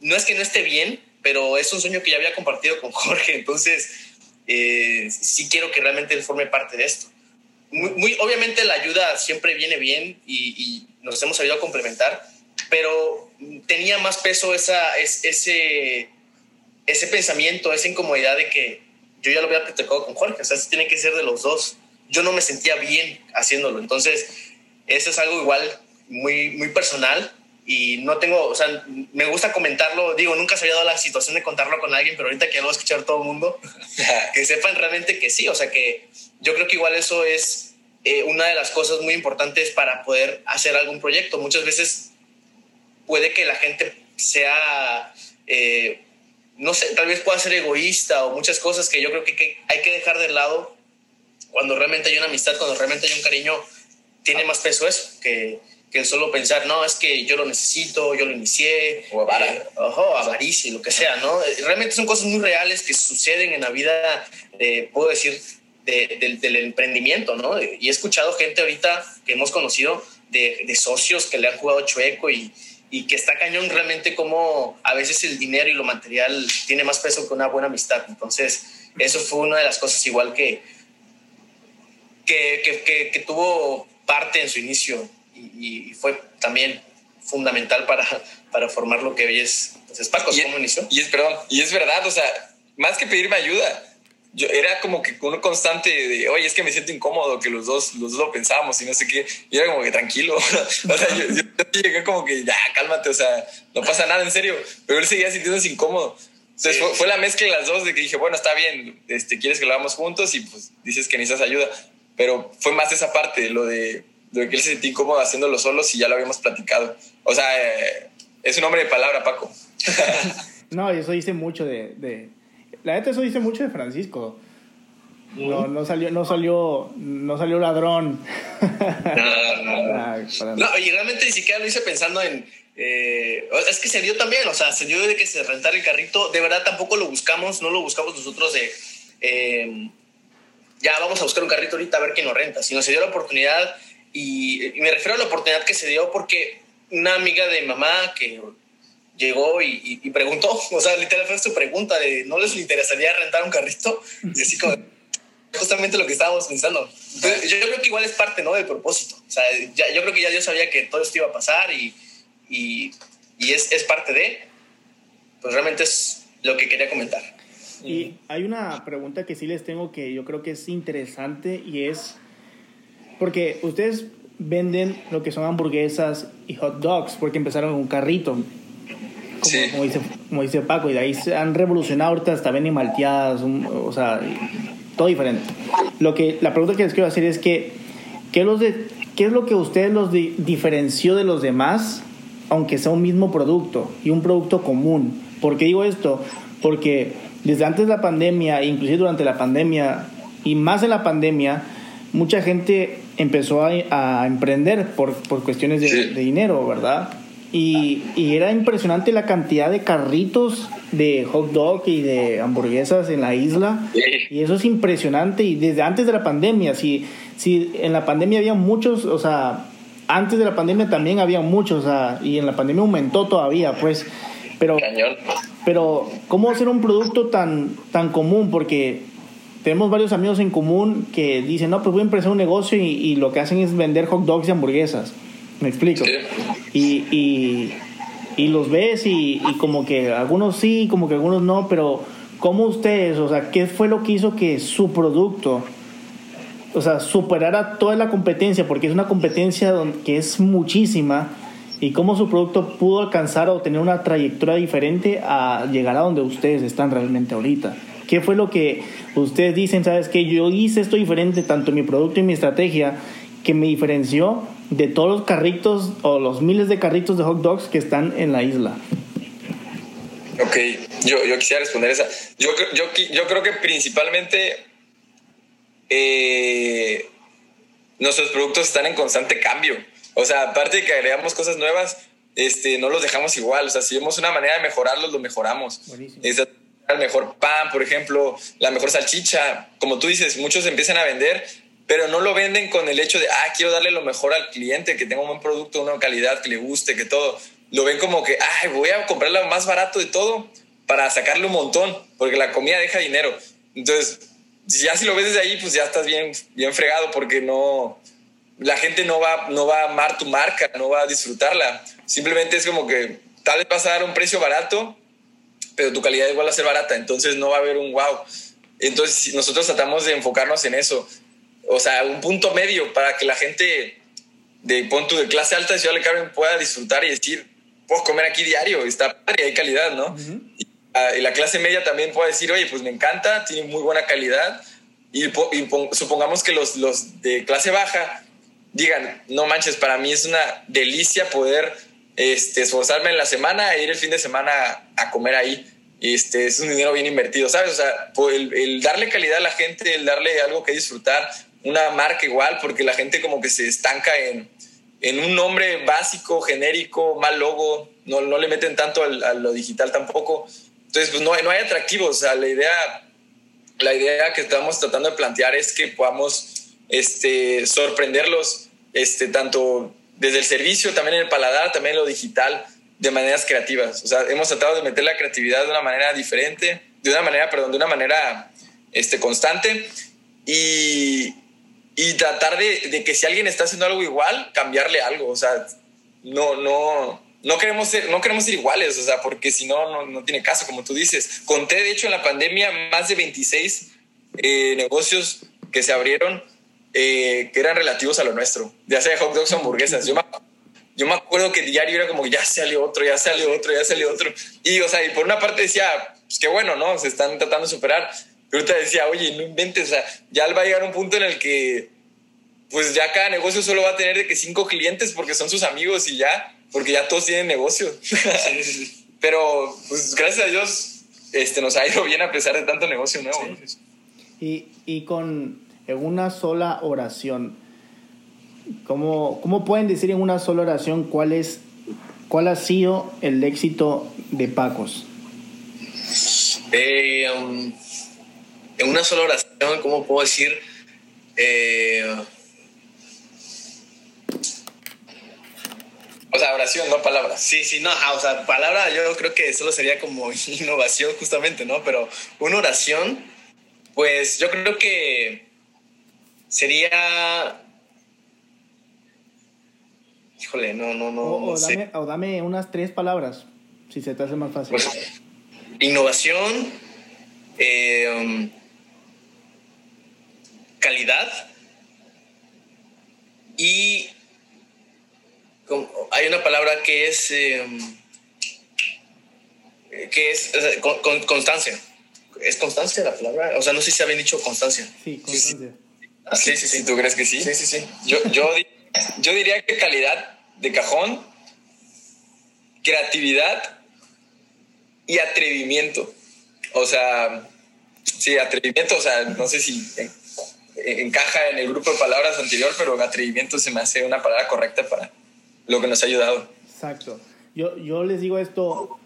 [SPEAKER 3] no es que no esté bien, pero es un sueño que ya había compartido con <laughs> Jorge, entonces eh, sí quiero que realmente él forme parte de esto. Muy, muy obviamente la ayuda siempre viene bien y, y, nos hemos a complementar, pero tenía más peso esa, ese, ese pensamiento, esa incomodidad de que yo ya lo había platicado con Jorge, o sea, tiene que ser de los dos. Yo no me sentía bien haciéndolo, entonces eso es algo igual muy, muy personal y no tengo, o sea, me gusta comentarlo, digo, nunca se había dado la situación de contarlo con alguien, pero ahorita que lo va a escuchar todo el mundo, <laughs> que sepan realmente que sí, o sea, que yo creo que igual eso es eh, una de las cosas muy importantes para poder hacer algún proyecto. Muchas veces puede que la gente sea, eh, no sé, tal vez pueda ser egoísta o muchas cosas que yo creo que, que hay que dejar de lado cuando realmente hay una amistad, cuando realmente hay un cariño tiene más peso eso que, que solo pensar, no, es que yo lo necesito, yo lo inicié,
[SPEAKER 4] o
[SPEAKER 3] eh, ojo, avaricia, lo que sea, ¿no? Realmente son cosas muy reales que suceden en la vida, eh, puedo decir, del, emprendimiento, ¿no? Y he escuchado gente ahorita que hemos conocido de, de socios que le han jugado chueco y, y que está cañón realmente como a veces el dinero y lo material tiene más peso que una buena amistad. Entonces, eso fue una de las cosas igual que, que, que, que tuvo parte en su inicio y, y, fue también fundamental para, para formar lo que hoy es, pues Paco, ¿cómo inició?
[SPEAKER 4] Y es, perdón, y es verdad, o sea, más que pedirme ayuda, yo era como que uno constante de, oye, es que me siento incómodo, que los dos, los dos lo pensamos y no sé qué. Y era como que tranquilo. <laughs> o sea, yo, llegué como que ya, cálmate, o sea, no pasa nada, en serio. Pero él seguía sintiéndose incómodo. Entonces fue, la mezcla de las dos de que dije, bueno, está bien, este, quieres que lo hagamos juntos y pues dices que necesitas ayuda. Pero fue más esa parte, lo de, lo de que él se sentía incómodo haciéndolo solo si ya lo habíamos platicado. O sea, eh, es un hombre de palabra, Paco. <laughs>
[SPEAKER 1] no, y eso dice mucho de, de la neta eso dice mucho de Francisco. No, no salió, no salió, no salió ladrón.
[SPEAKER 3] No, no, no. <laughs> y realmente ni siquiera lo hice pensando en. Eh, es que se dio también, o sea, se dio de que se rentara el carrito. De verdad tampoco lo buscamos, no lo buscamos nosotros de. Eh, ya vamos a buscar un carrito ahorita a ver quién nos renta, sino se dio la oportunidad y, y, me refiero a la oportunidad que se dio porque una amiga de mamá que llegó y, y, preguntó, <laughs> o sea, literal fue su pregunta de, ¿no les interesaría rentar un carrito? Y así como, justamente lo que estábamos pensando. yo, creo que igual es parte, ¿no? Del propósito. O sea, ya, yo creo que ya Dios sabía que todo esto iba a pasar y, y, y es, es parte de, pues realmente es lo que quería comentar.
[SPEAKER 1] Y hay una pregunta que sí les tengo que yo creo que es interesante y es, porque ustedes venden lo que son hamburguesas y hot dogs porque empezaron con un carrito como, dice, como dice Paco, y de ahí se han revolucionado ahorita hasta ven y malteadas, o sea, todo diferente. Lo que, la pregunta que les quiero hacer es que, ¿qué, los de, qué es lo que ustedes los diferenció de los demás, aunque sea un mismo producto y un producto común? ¿Por qué digo esto? Porque desde antes de la pandemia, inclusive durante la pandemia, y más en la pandemia, mucha gente empezó a, a emprender por, por cuestiones de, de dinero, ¿verdad? Y, y, era impresionante la cantidad de carritos de hot dog y de hamburguesas en la isla. Y eso es impresionante. Y desde antes de la pandemia, si, si en la pandemia había muchos, o sea, antes de la pandemia también había muchos, o sea, y en la pandemia aumentó todavía, pues. Pero, pero ¿cómo hacer un producto tan, tan común? Porque tenemos varios amigos en común que dicen, no, pues voy a empezar un negocio y, y lo que hacen es vender hot dogs y hamburguesas. Me explico. Y, y, y, los ves y, y, como que algunos sí, como que algunos no, pero ¿cómo ustedes, o sea, qué fue lo que hizo que su producto, o sea, superara toda la competencia? Porque es una competencia que es muchísima. ¿Y cómo su producto pudo alcanzar o tener una trayectoria diferente a llegar a donde ustedes están realmente ahorita? ¿Qué fue lo que ustedes dicen, sabes que yo hice esto diferente, tanto mi producto y mi estrategia, que me diferenció de todos los carritos o los miles de carritos de hot dogs que están en la isla?
[SPEAKER 4] Ok, yo, yo quisiera responder esa. Yo, yo, yo creo que principalmente eh, nuestros productos están en constante cambio. O sea, aparte de que agregamos cosas nuevas, este, no los dejamos igual. O sea, si vemos una manera de mejorarlos, lo mejoramos. El mejor pan, por ejemplo, la mejor salchicha. Como tú dices, muchos empiezan a vender pero no lo venden con el hecho de, ah, quiero darle lo mejor al cliente, que tenga un buen producto, una calidad, que le guste, que todo. Lo ven como que, ay, voy a comprar lo más barato de todo para sacarle un montón, porque la comida deja dinero. Entonces, ya si lo ves desde ahí, pues ya estás bien, bien fregado, porque no, la gente no va, no va a amar tu marca, no va a disfrutarla. Simplemente es como que tal vez vas a dar un precio barato, pero tu calidad igual va a ser barata, entonces no va a haber un wow. Entonces nosotros tratamos de enfocarnos en eso o sea, un punto medio para que la gente de punto de clase alta de Ciudad del Carmen pueda disfrutar y decir, puedo comer aquí diario, está padre, hay calidad, ¿no? y, la clase media también puede decir, oye, pues me encanta, tiene muy buena calidad. Y, supongamos que los, los de clase baja digan, no manches, para mí es una delicia poder este, esforzarme en la semana e ir el fin de semana a comer ahí. Este, es un dinero bien invertido, ¿sabes? O sea, el, el, darle calidad a la gente, el darle algo que disfrutar, una marca igual, porque la gente como que se estanca en, en un nombre básico, genérico, mal logo, no, no le meten tanto al, a lo digital tampoco. Entonces, pues no, no hay atractivos. O sea, la idea, la idea que estamos tratando de plantear es que podamos este, sorprenderlos, este, tanto desde el servicio, también en el paladar, también en lo digital, de maneras creativas. O sea, hemos tratado de meter la creatividad de una manera diferente, de una manera, perdón, de una manera este, constante y, y tratar de, de, que si alguien está haciendo algo igual, cambiarle algo. O sea, no, no, no queremos ser, no queremos ser iguales, o sea, porque si no, no, no tiene caso, como tú dices. Conté, de hecho, en la pandemia más de 26 eh, negocios que se abrieron eh, que eran relativos a lo nuestro, ya sea hot dogs o hamburguesas. Yo me, yo me acuerdo que diario era como, ya salió otro, ya salió otro, ya salió otro. Y, o sea, y por una parte decía, pues qué bueno, ¿no? Se están tratando de superar. Pero ahorita decía, oye, no inventes, o sea, ya va a llegar un punto en el que, pues ya cada negocio solo va a tener de que cinco clientes porque son sus amigos y ya, porque ya todos tienen negocio. <laughs> Pero, pues gracias a Dios, este, nos ha ido bien a pesar de tanto negocio nuevo.
[SPEAKER 1] Y, y con en una sola oración, ¿cómo, ¿cómo pueden decir en una sola oración cuál, es, cuál ha sido el éxito de Pacos?
[SPEAKER 3] Eh, um, en una sola oración, ¿cómo puedo decir? Eh,
[SPEAKER 4] o sea, oración, no palabras.
[SPEAKER 3] Sí, sí, no, o sea, palabra yo creo que solo sería como <laughs> innovación justamente, ¿no? Pero una oración, pues yo creo que sería... Híjole, no, no, no.
[SPEAKER 1] O,
[SPEAKER 3] no
[SPEAKER 1] o,
[SPEAKER 3] sé.
[SPEAKER 1] dame, o, dame, unas tres palabras, si se te hace más fácil.
[SPEAKER 3] Pues, innovación, eh, um, calidad y como, hay una palabra que es eh, que es con, con, constancia. ¿Es constancia la palabra? O sea, no sé si habían dicho constancia.
[SPEAKER 1] Sí, constancia.
[SPEAKER 4] Sí, sí, sí. ¿Tú crees que sí?
[SPEAKER 3] Sí, sí, sí.
[SPEAKER 4] Yo, yo, yo diría que calidad de cajón, creatividad y atrevimiento. O sea, sí, atrevimiento, o sea, no sé si encaja en el grupo de palabras anterior, pero atrevimiento se me hace una palabra correcta para lo que nos ha ayudado.
[SPEAKER 1] Exacto. Yo, yo les digo esto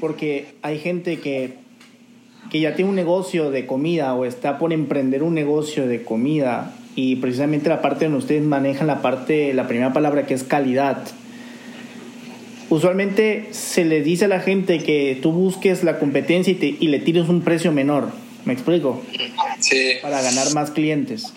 [SPEAKER 1] porque hay gente que que ya tiene un negocio de comida o está por emprender un negocio de comida y precisamente la parte donde ustedes manejan la parte, la primera palabra que es calidad. Usualmente se le dice a la gente que tú busques la competencia y, te, y le tires un precio menor. ¿Me explico?
[SPEAKER 4] Sí.
[SPEAKER 1] Para ganar más clientes.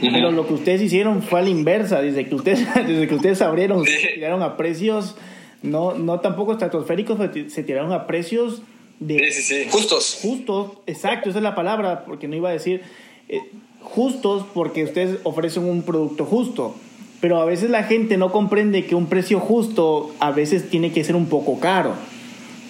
[SPEAKER 1] Pero lo que ustedes hicieron fue a la inversa. Desde que ustedes, <laughs> desde que ustedes abrieron,
[SPEAKER 4] Sí.
[SPEAKER 1] se tiraron a precios, no, no tampoco estratosféricos, se- se tiraron a precios de
[SPEAKER 4] Sí, sí, sí. Justos.
[SPEAKER 1] justos, exacto, esa es la palabra, porque no iba a decir eh, justos porque ustedes ofrecen un producto justo. Pero a veces la gente no comprende que un precio justo a veces tiene que ser un poco caro.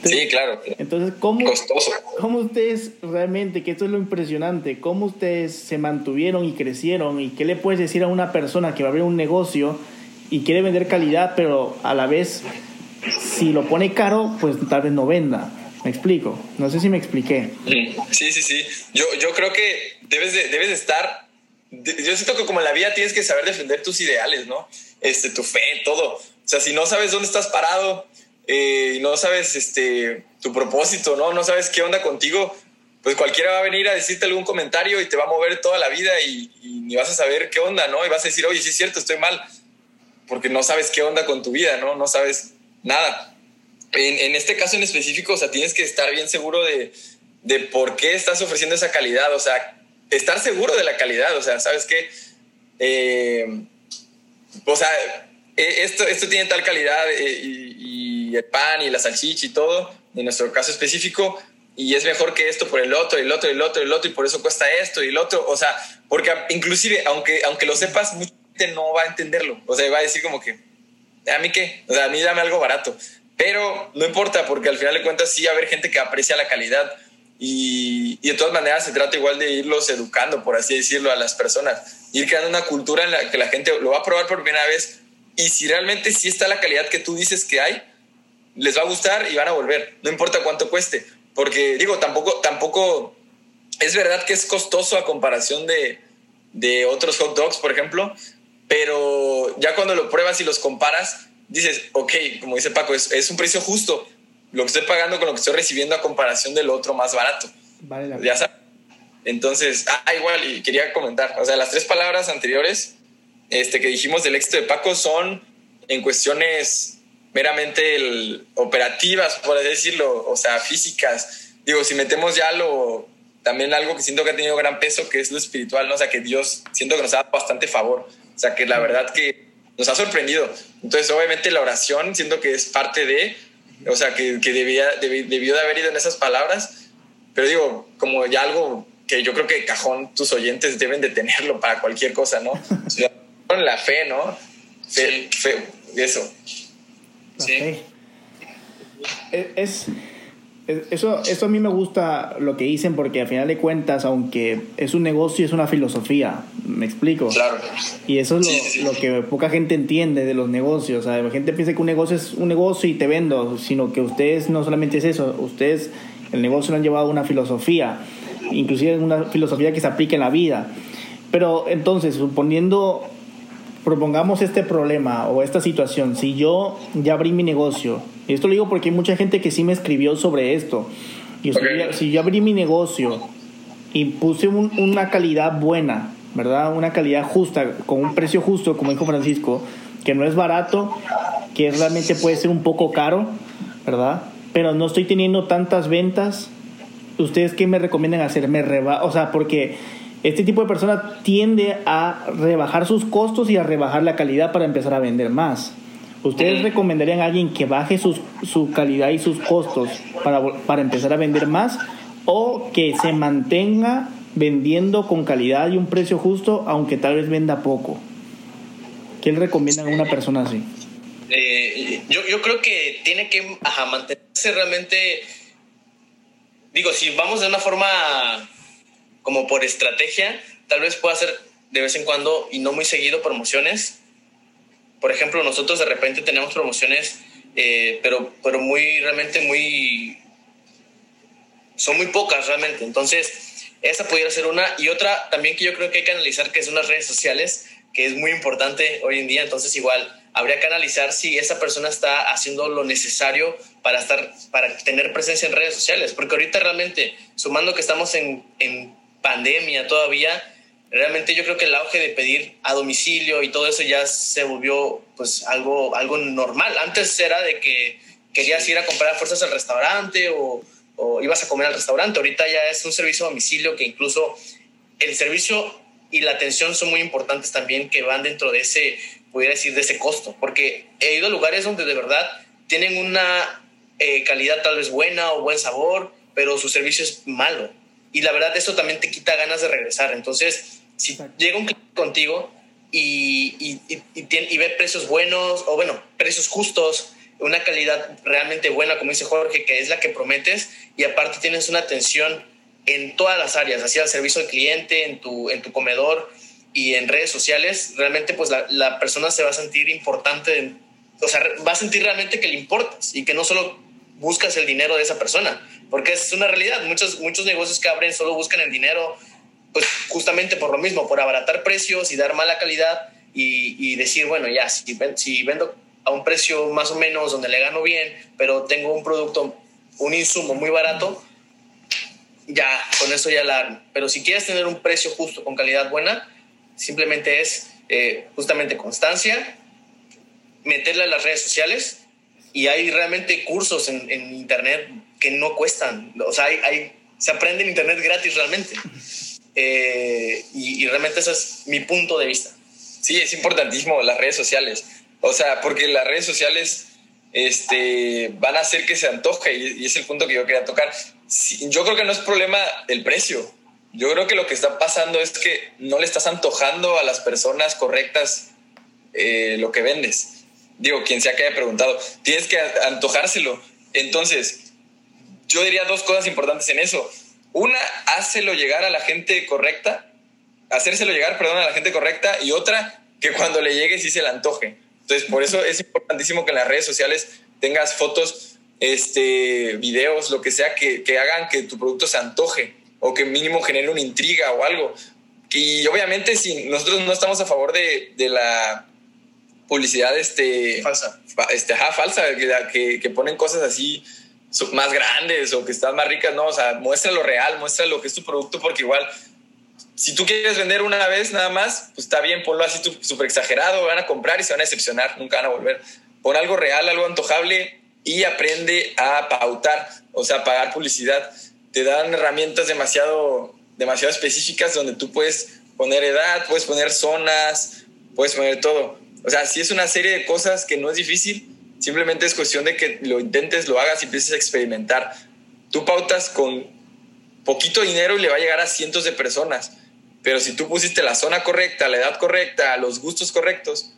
[SPEAKER 4] Sí, claro.
[SPEAKER 1] Entonces, ¿cómo,
[SPEAKER 4] Costoso.
[SPEAKER 1] ¿cómo ustedes realmente, que esto es lo impresionante, cómo ustedes se mantuvieron y crecieron y qué le puedes decir a una persona que va a abrir un negocio y quiere vender calidad, pero a la vez, si lo pone caro, pues tal vez no venda? Me explico. No sé si me expliqué.
[SPEAKER 4] Sí, sí, sí. Yo, yo creo que debes de, debes de estar. yo siento que como en la vida tienes que saber defender tus ideales, ¿no? Este, tu fe, todo. O sea, si no sabes dónde estás parado eh, no sabes este, tu propósito, ¿no? No sabes qué onda contigo, pues cualquiera va a venir a decirte algún comentario y te va a mover toda la vida y, y ni vas a saber qué onda, ¿no? Y vas a decir, oye, sí es cierto, estoy mal. Porque no sabes qué onda con tu vida, ¿no? No sabes nada. En, en, este caso en específico, o sea, tienes que estar bien seguro de, de, por qué estás ofreciendo esa calidad, o sea, estar seguro de la calidad, o sea, ¿sabes qué? Eh, o sea, esto, esto tiene tal calidad eh, y, y, el pan y la salchicha y todo, en nuestro caso específico, y es mejor que esto por el otro, y el otro, y el otro, y el otro, y por eso cuesta esto y el otro, o sea, porque inclusive, aunque, aunque lo sepas, mucha gente no va a entenderlo, o sea, va a decir como que, ¿a mí qué? O sea, a mí dame algo barato. Pero no importa, porque al final de cuentas sí va a haber gente que aprecia la calidad y, y, de todas maneras se trata igual de irlos educando, por así decirlo, a las personas. Ir creando una cultura en la que la gente lo va a probar por primera vez y si realmente sí está la calidad que tú dices que hay, les va a gustar y van a volver, no importa cuánto cueste. Porque digo, tampoco, tampoco es verdad que es costoso a comparación de, de otros hot dogs, por ejemplo, pero ya cuando lo pruebas y los comparas, dices, ok, como dice Paco, es, es, un precio justo lo que estoy pagando con lo que estoy recibiendo a comparación del otro más barato.
[SPEAKER 1] Vale la
[SPEAKER 4] ya sabes. Entonces, ah, igual, y quería comentar, o sea, las tres palabras anteriores este, que dijimos del éxito de Paco son en cuestiones meramente operativas, por así decirlo, o sea, físicas. Digo, si metemos ya lo, también algo que siento que ha tenido gran peso, que es lo espiritual, ¿no? O sea, que Dios siento que nos ha dado bastante favor. O sea, que la verdad que nos ha sorprendido. Entonces, obviamente la oración siento que es parte de, o sea, que, que debía, debió de haber ido en esas palabras. Pero digo, como ya algo que yo creo que cajón tus oyentes deben de tenerlo para cualquier cosa, ¿no? Con la fe, ¿no? Fe, fe eso.
[SPEAKER 1] Sí. Es, eso, eso a mí me gusta lo que dicen porque al final de cuentas, aunque es un negocio, es una filosofía. ¿Me explico?
[SPEAKER 4] Claro.
[SPEAKER 1] Y eso es lo, lo que poca gente entiende de los negocios. O sea, la gente piensa que un negocio es un negocio y te vendo, sino que ustedes no solamente es eso, ustedes el negocio lo han llevado a una filosofía inclusive una filosofía que se aplica en la vida. Pero entonces, suponiendo, propongamos este problema o esta situación, si yo ya abrí mi negocio, y esto lo digo porque hay mucha gente que sí me escribió sobre esto, y si yo abrí mi negocio y puse una calidad buena, ¿verdad? Una calidad justa, con un precio justo, como dijo Francisco, que no es barato, que realmente puede ser un poco caro, ¿verdad? Pero no estoy teniendo tantas ventas ¿ustedes qué me recomiendan hacer? Me reba o sea, porque este tipo de persona tiende a rebajar sus costos y a rebajar la calidad para empezar a vender más. ¿Ustedes recomendarían a alguien que baje sus, su calidad y sus costos para, para empezar a vender más o que se mantenga vendiendo con calidad y un precio justo aunque tal vez venda poco? ¿Qué le recomiendan a una persona así?
[SPEAKER 3] Eh, yo, yo, creo que tiene que mantenerse realmente digo, si vamos de una forma como por estrategia, tal vez pueda hacer de vez en cuando y no muy seguido promociones. Por ejemplo, nosotros de repente tenemos promociones, eh, pero, pero muy, realmente muy, son muy pocas realmente. Entonces, esa pudiera ser una. Y otra también que yo creo que hay que analizar, que es unas redes sociales, que es muy importante hoy en día. Entonces, igual, habría que analizar si esa persona está haciendo lo necesario para estar, para tener presencia en redes sociales, porque ahorita realmente, sumando que estamos en, en pandemia todavía, realmente yo creo que el auge de pedir a domicilio y todo eso ya se volvió pues algo, algo normal. Antes era de que querías ir a comprar a fuerzas al restaurante o, o ibas a comer al restaurante. Ahorita ya es un servicio a domicilio que incluso el servicio y la atención son muy importantes también que van dentro de ese pudiera decir, de ese costo, porque he ido a lugares donde de verdad tienen una eh, calidad tal vez buena o buen sabor, pero su servicio es malo. Y la verdad eso también te quita ganas de regresar. Entonces, si llega un cliente contigo y, y, y, ve precios buenos o bueno, precios justos, una calidad realmente buena, como dice Jorge, que es la que prometes, y aparte tienes una atención en todas las áreas, así al servicio al cliente, en tu, en tu comedor, y en redes sociales, realmente pues la, la, persona se va a sentir importante, o sea, va a sentir realmente que le importas y que no solo buscas el dinero de esa persona, porque es una realidad. Muchos, muchos negocios que abren solo buscan el dinero, pues justamente por lo mismo, por abaratar precios y dar mala calidad y, y decir, bueno, ya, si, si vendo a un precio más o menos donde le gano bien, pero tengo un producto, un insumo muy barato, ya, con eso ya la... Pero si quieres tener un precio justo, con calidad buena, simplemente es eh, justamente constancia, meterla en las redes sociales y hay realmente cursos en, internet que no cuestan, o sea, hay, se aprende en internet gratis realmente. Eh, y, realmente ese es mi punto de vista.
[SPEAKER 4] Sí, es importantísimo las redes sociales. O sea, porque las redes sociales este, van a hacer que se antoje y, y es el punto que yo quería tocar. yo creo que no es problema el precio. Yo creo que lo que está pasando es que no le estás antojando a las personas correctas eh, lo que vendes. Digo, quien sea que haya preguntado, tienes que antojárselo. Entonces, yo diría dos cosas importantes en eso. Una, hácelo llegar a la gente correcta, hacérselo llegar, perdón, a la gente correcta, y otra, que cuando le llegue sí se le antoje. Entonces, por eso es importantísimo que en las redes sociales tengas fotos, este, videos, lo que sea, que, que hagan que tu producto se antoje o que mínimo genere una intriga o algo. Y obviamente si nosotros no estamos a favor de, de la publicidad este,
[SPEAKER 3] falsa,
[SPEAKER 4] este, falsa que, que, ponen cosas así más grandes o que están más ricas, no, o sea, muestra lo real, muestra lo que es tu producto, porque igual, si tú quieres vender una vez nada más, pues está bien, ponlo así súper exagerado, van a comprar y se van a decepcionar, nunca van a volver. Pon algo real, algo antojable y aprende a pautar, o sea, pagar publicidad. Te dan herramientas demasiado, demasiado específicas donde tú puedes poner edad, puedes poner zonas, puedes poner todo. O sea, si es una serie de cosas que no es difícil, simplemente es cuestión de que lo intentes, lo hagas y empieces a experimentar. Tú pautas con poquito dinero y le va a llegar a cientos de personas. Pero si tú pusiste la zona correcta, la edad correcta, los gustos correctos,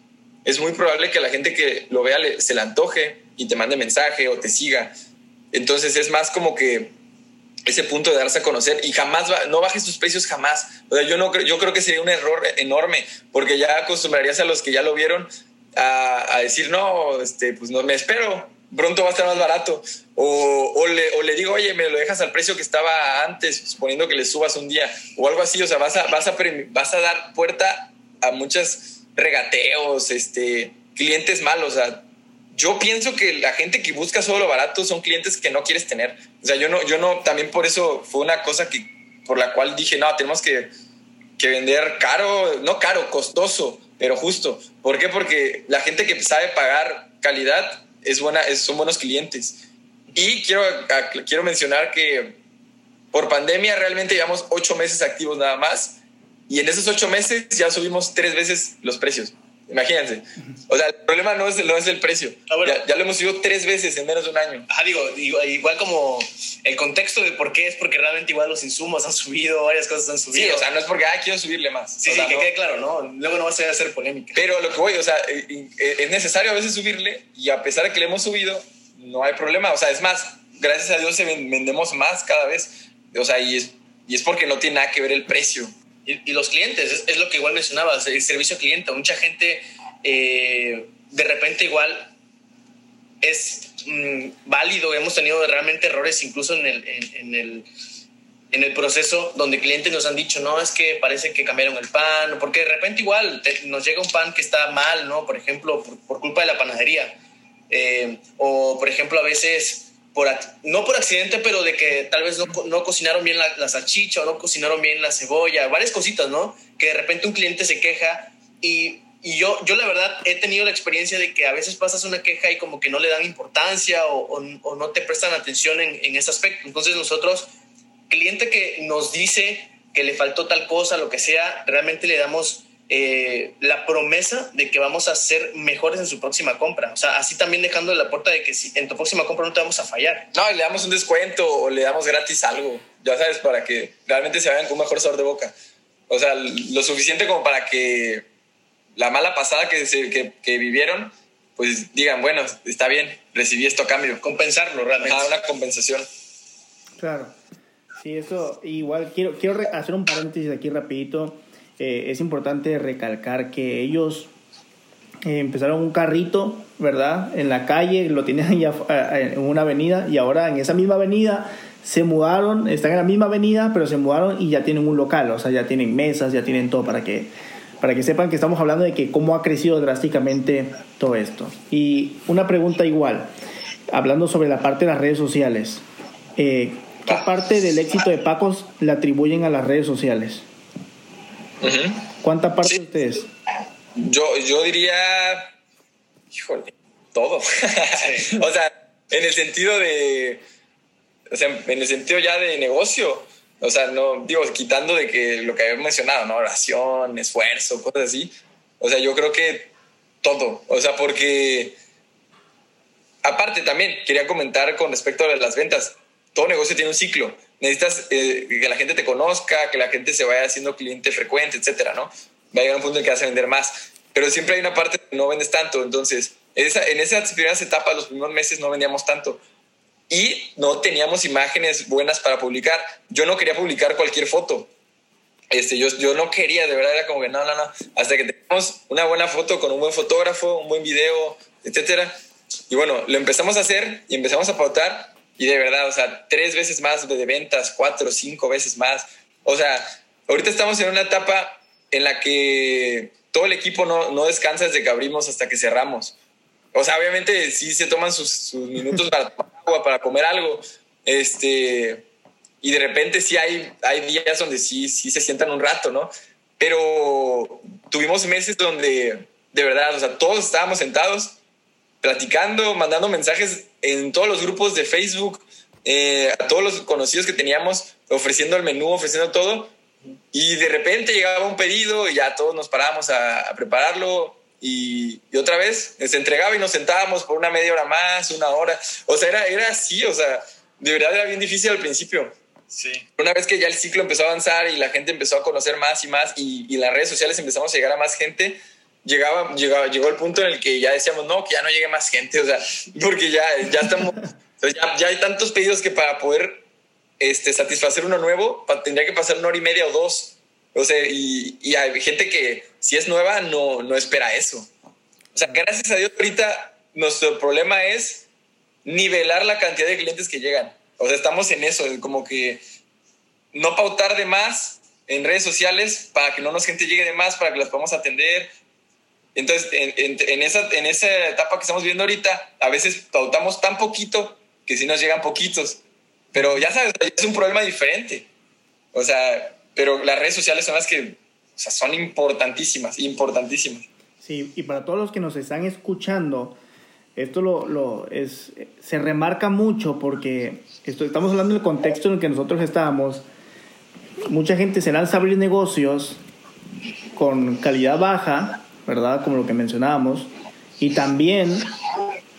[SPEAKER 4] es muy probable que la gente que lo vea se le antoje y te mande mensaje o te siga. Entonces es más como que ese punto de darse a conocer y jamás no bajes tus precios jamás. O sea, yo no yo creo que sería un error enorme porque ya acostumbrarías a los que ya lo vieron a, decir no, este, pues no me espero, pronto va a estar más barato. O, o, le, o, le, digo, oye, me lo dejas al precio que estaba antes, suponiendo que le subas un día o algo así. O sea, vas a, vas a, vas a dar puerta a muchos regateos, este, clientes malos. O sea, yo pienso que la gente que busca solo lo barato son clientes que no quieres tener. O sea, yo no, yo no, también por eso fue una cosa que, por la cual dije, no, tenemos que, que vender caro, no caro, costoso, pero justo. ¿Por qué? Porque la gente que sabe pagar calidad es buena, son buenos clientes. Y quiero, quiero mencionar que por pandemia realmente llevamos ocho meses activos nada más. Y en esos ocho meses ya subimos tres veces los precios. Imagínense. O sea, el problema no es, no es el precio. Ah, ya, lo hemos subido tres veces en menos de un año.
[SPEAKER 3] Ah, digo, igual como el contexto de por qué es porque realmente igual los insumos han subido, varias cosas han subido.
[SPEAKER 4] Sí, o sea, no es porque, ah, quiero subirle más.
[SPEAKER 3] Sí, sí, que quede claro, ¿no? Luego no va a ser hacer polémica.
[SPEAKER 4] Pero lo que voy, o sea, eh, eh, es necesario a veces subirle y a pesar de que le hemos subido, no hay problema. O sea, es más, gracias a Dios se vendemos más cada vez. O sea, y es, y es porque no tiene nada que ver el precio.
[SPEAKER 3] Y, los clientes, es, lo que igual mencionabas, el servicio cliente. Mucha gente eh, de repente igual es mm, válido, hemos tenido realmente errores incluso en el, en, el, en el proceso donde clientes nos han dicho, no, es que parece que cambiaron el pan, porque de repente igual nos llega un pan que está mal, ¿no? Por ejemplo, por, culpa de la panadería. Eh, o, por ejemplo, a veces no por accidente, pero de que tal vez no, no cocinaron bien la, salchicha o no cocinaron bien la cebolla, varias cositas, ¿no? Que de repente un cliente se queja y, y, yo, yo la verdad he tenido la experiencia de que a veces pasas una queja y como que no le dan importancia o, o, no te prestan atención en, en ese aspecto. Entonces nosotros, cliente que nos dice que le faltó tal cosa, lo que sea, realmente le damos eh, la promesa de que vamos a ser mejores en su próxima compra. O sea, así también dejando la puerta de que si en tu próxima compra no te vamos a fallar.
[SPEAKER 4] No, le damos un descuento o le damos gratis algo, ya sabes, para que realmente se vayan con un mejor sabor de boca. O sea, lo suficiente como para que la mala pasada que, que, que vivieron, pues digan, bueno, está bien, recibí esto a cambio.
[SPEAKER 3] Compensarlo realmente.
[SPEAKER 4] Ah, una compensación.
[SPEAKER 1] Claro. Sí, eso igual quiero, quiero hacer un paréntesis aquí rapidito eh, es importante recalcar que ellos eh, empezaron un carrito, ¿verdad? En la calle, lo tenían ya eh, en una avenida y ahora en esa misma avenida se mudaron, están en la misma avenida, pero se mudaron y ya tienen un local, o sea, ya tienen mesas, ya tienen todo para que para que sepan que estamos hablando de que cómo ha crecido drásticamente todo esto. Y una pregunta igual, hablando sobre la parte de las redes sociales, ¿qué parte del éxito de Pacos le atribuyen a las redes sociales? ¿Cuánta parte de ustedes?
[SPEAKER 4] Yo, yo diría, híjole, todo. <laughs> o sea, en el sentido de, o sea, en el sentido ya de negocio. O sea, no, digo, quitando de que lo que había mencionado, ¿no? Oración, esfuerzo, cosas así. O sea, yo creo que todo. O sea, porque aparte también quería comentar con respecto a las ventas. Todo negocio tiene un ciclo necesitas eh, que la gente te conozca, que la gente se vaya haciendo cliente frecuente, etcétera, ¿no? Va a llegar un punto en que vas a vender más. Pero siempre hay una parte que no vendes tanto. Entonces, esa, en esas primeras etapas, los primeros meses, no vendíamos tanto. Y no teníamos imágenes buenas para publicar. Yo no quería publicar cualquier foto. Este, yo, yo no quería, de verdad, era como que no, no, no. Hasta que tengamos una buena foto con un buen fotógrafo, un buen video, etcétera. Y bueno, lo empezamos a hacer y empezamos a pautar y de verdad, o sea, tres veces más de ventas, cuatro, cinco veces más. O sea, ahorita estamos en una etapa en la que todo el equipo no, no descansa desde que abrimos hasta que cerramos. O sea, obviamente sí se toman sus, minutos para tomar agua, para comer algo. Este, y de repente sí hay, hay días donde sí, sí se sientan un rato, ¿no? Pero tuvimos meses donde, de verdad, o sea, todos estábamos sentados platicando, mandando mensajes en todos los grupos de Facebook, eh, a todos los conocidos que teníamos, ofreciendo el menú, ofreciendo todo. Y de repente llegaba un pedido y ya todos nos parábamos a, prepararlo y, otra vez se entregaba y nos sentábamos por una media hora más, una hora. O sea, era, era así, o sea, de verdad era bien difícil al principio. Sí. Una vez que ya el ciclo empezó a avanzar y la gente empezó a conocer más y más y, y las redes sociales empezamos a llegar a más gente, llegaba, llegaba, llegó el punto en el que ya decíamos, no, que ya no llegue más gente, o sea, <laughs> porque ya, ya estamos, ya, ya, hay tantos pedidos que para poder este, satisfacer uno nuevo, tendría que pasar una hora y media o dos. O sea, y, y hay gente que si es nueva no, no espera eso. O sea, gracias a Dios ahorita nuestro problema es nivelar la cantidad de clientes que llegan. O sea, estamos en eso, como que no pautar de más en redes sociales para que no nos gente llegue de más, para que las podamos atender. Entonces, en, esa, en esa etapa que estamos viendo ahorita, a veces pautamos tan poquito que si nos llegan poquitos. Pero ya sabes, es un problema diferente. O sea, pero las redes sociales son las que o sea, son importantísimas, importantísimas.
[SPEAKER 1] Sí, y para todos los que nos están escuchando, esto lo, lo es, se remarca mucho porque esto, estamos hablando del contexto en el que nosotros estábamos. Mucha gente se lanza a abrir negocios con calidad baja, ¿verdad? Como lo que mencionábamos. Y también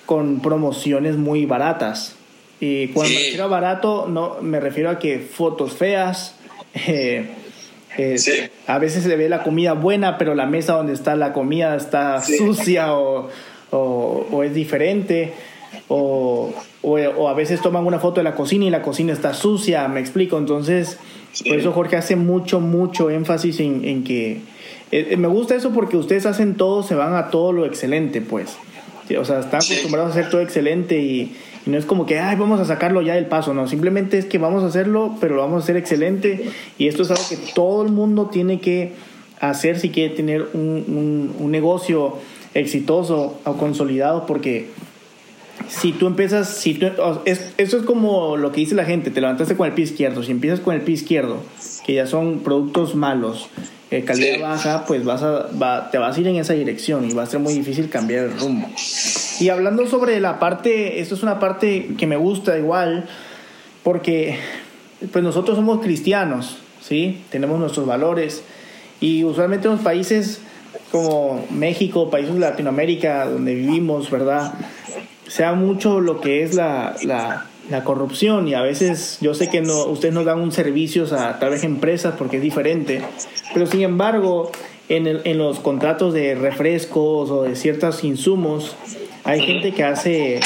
[SPEAKER 1] con promociones muy baratas. Y cuando me refiero a barato, no, me refiero a que fotos feas. <laughs> Eh, eh, a veces se ve la comida buena, pero la mesa donde está la comida está sucia o, o, es diferente. O, o, a veces toman una foto de la cocina y la cocina está sucia, me explico. Entonces, por eso Jorge hace mucho, mucho énfasis en, en que... Eh, me gusta eso porque ustedes hacen todo, se van a todo lo excelente, pues. O sea, están acostumbrados a hacer todo excelente y, no es como que, ay, vamos a sacarlo ya del paso, no, simplemente es que vamos a hacerlo, pero lo vamos a hacer excelente y esto es algo que todo el mundo tiene que hacer si quiere tener un, un, negocio exitoso o consolidado porque si tú empiezas, si tú, es, eso es como lo que dice la gente, te levantaste con el pie izquierdo, si empiezas con el pie izquierdo, que ya son productos malos, eh, calidad baja, pues vas a, te vas a ir en esa dirección y va a ser muy difícil cambiar el rumbo. Y hablando sobre la parte, esto es una parte que me gusta igual, porque pues nosotros somos cristianos, ¿sí? Tenemos nuestros valores y usualmente en los países como México, países de Latinoamérica donde vivimos, ¿verdad? Sea mucho lo que es la, la la corrupción y a veces yo sé que no, ustedes nos dan un servicio a tal vez empresas porque es diferente, pero sin embargo en, el, en los contratos de refrescos o de ciertos insumos hay gente que hace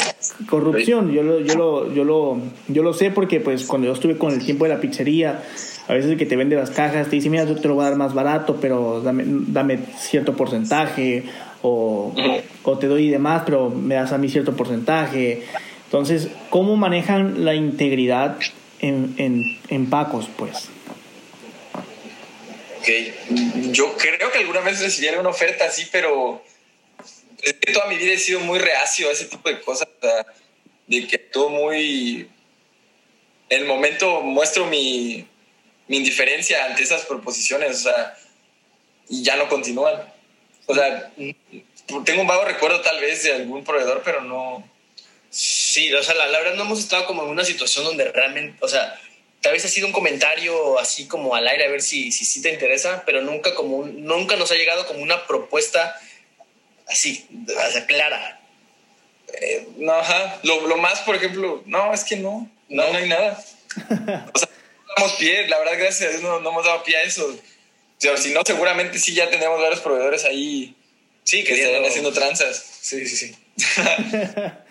[SPEAKER 1] corrupción. Yo lo, yo lo, yo lo, yo lo sé porque pues cuando yo estuve con el tiempo de la pizzería, a veces el que te vende las cajas te dice, mira, yo te lo voy a dar más barato, pero dame, dame cierto porcentaje o, o te doy de más, pero me das a mí cierto porcentaje. Entonces, ¿cómo manejan la integridad en, en, en Pacos, pues?
[SPEAKER 4] Ok, yo creo que alguna vez recibiría una oferta así, pero toda mi vida he sido muy reacio a ese tipo de cosas, de que todo muy... En el momento muestro mi, mi indiferencia ante esas proposiciones, o sea, y ya no continúan. O sea, tengo un vago recuerdo tal vez de algún proveedor, pero no,
[SPEAKER 3] Sí, o sea, la, verdad no hemos estado como en una situación donde realmente, o sea, tal vez ha sido un comentario así como al aire a ver si si, si te interesa, pero nunca como nunca nos ha llegado como una propuesta así, o sea, clara.
[SPEAKER 4] Eh, no, ajá. Lo, lo, más, por ejemplo, no, es que no, no, no hay nada. <laughs> o sea, no damos pie, la verdad, gracias a Dios no, no hemos dado pie a eso. O sea, si no, seguramente sí ya tenemos varios proveedores ahí sí, que, que están haciendo tranzas.
[SPEAKER 3] Sí, sí, sí. <laughs> <laughs>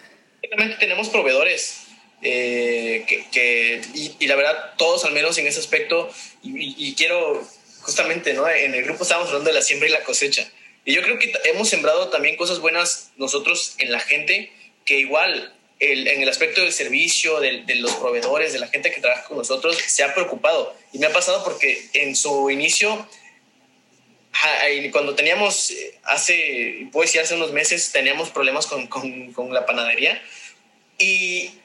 [SPEAKER 3] tenemos proveedores eh, que, y, la verdad, todos al menos en ese aspecto, y, quiero justamente, ¿no? En el grupo estábamos hablando de la siembra y la cosecha. Y yo creo que hemos sembrado también cosas buenas nosotros en la gente, que igual en el aspecto del servicio, de, de, los proveedores, de la gente que trabaja con nosotros, se ha preocupado. Y me ha pasado porque en su inicio, cuando teníamos, eh, hace, puedo decir, hace unos meses, teníamos problemas con, con, con la panadería y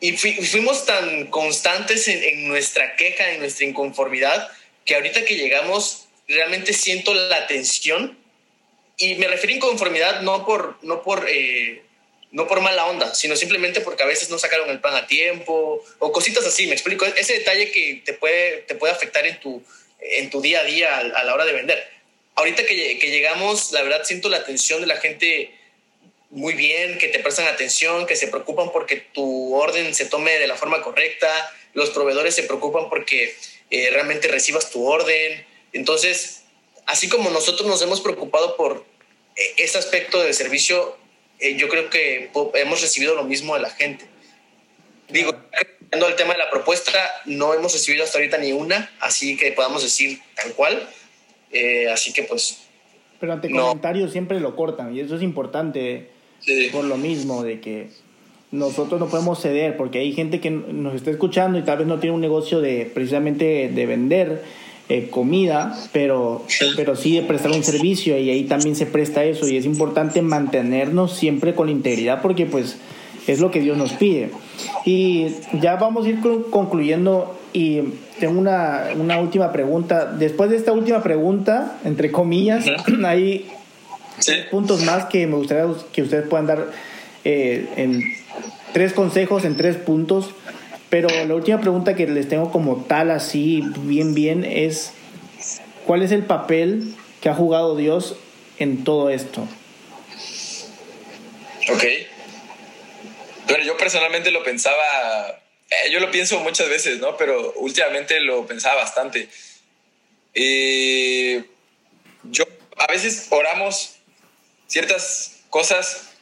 [SPEAKER 3] y fuimos tan constantes en, en, nuestra queja, en nuestra inconformidad, que ahorita que llegamos realmente siento la tensión. Y me refiero a inconformidad no por, no por, eh, no por mala onda, sino simplemente porque a veces no sacaron el pan a tiempo o cositas así, me explico. Ese detalle que te puede, te puede afectar en tu, en tu día a día a, la hora de vender. Ahorita que, que llegamos, la verdad siento la atención de la gente muy bien, que te prestan atención, que se preocupan porque tu orden se tome de la forma correcta, los proveedores se preocupan porque eh, realmente recibas tu orden. Entonces, así como nosotros nos hemos preocupado por eh, ese aspecto del servicio, eh, yo creo que hemos recibido lo mismo de la gente. Digo, yendo al tema de la propuesta, no hemos recibido hasta ahorita ni una, así que podamos decir tal cual. así que pues...
[SPEAKER 1] Pero ante comentarios siempre lo cortan y eso es importante por lo mismo de que nosotros no podemos ceder porque hay gente que nos está escuchando y tal vez no tiene un negocio de precisamente de vender eh, comida, pero, pero sí de prestar un servicio y ahí también se presta eso y es importante mantenernos siempre con integridad porque pues es lo que Dios nos pide. Y ya vamos a ir concluyendo y tengo una, una última pregunta. Después de esta última pregunta, entre comillas, <clears throat> hay puntos más que me gustaría que ustedes puedan dar eh, en tres consejos, en tres puntos. Pero la última pregunta que les tengo como tal, así, bien, bien, es, ¿cuál es el papel que ha jugado Dios en todo esto?
[SPEAKER 4] Ok. Bueno, yo personalmente lo pensaba, eh, yo lo pienso muchas veces, ¿no? Pero últimamente lo pensaba bastante. Eh, yo, a veces oramos ciertas cosas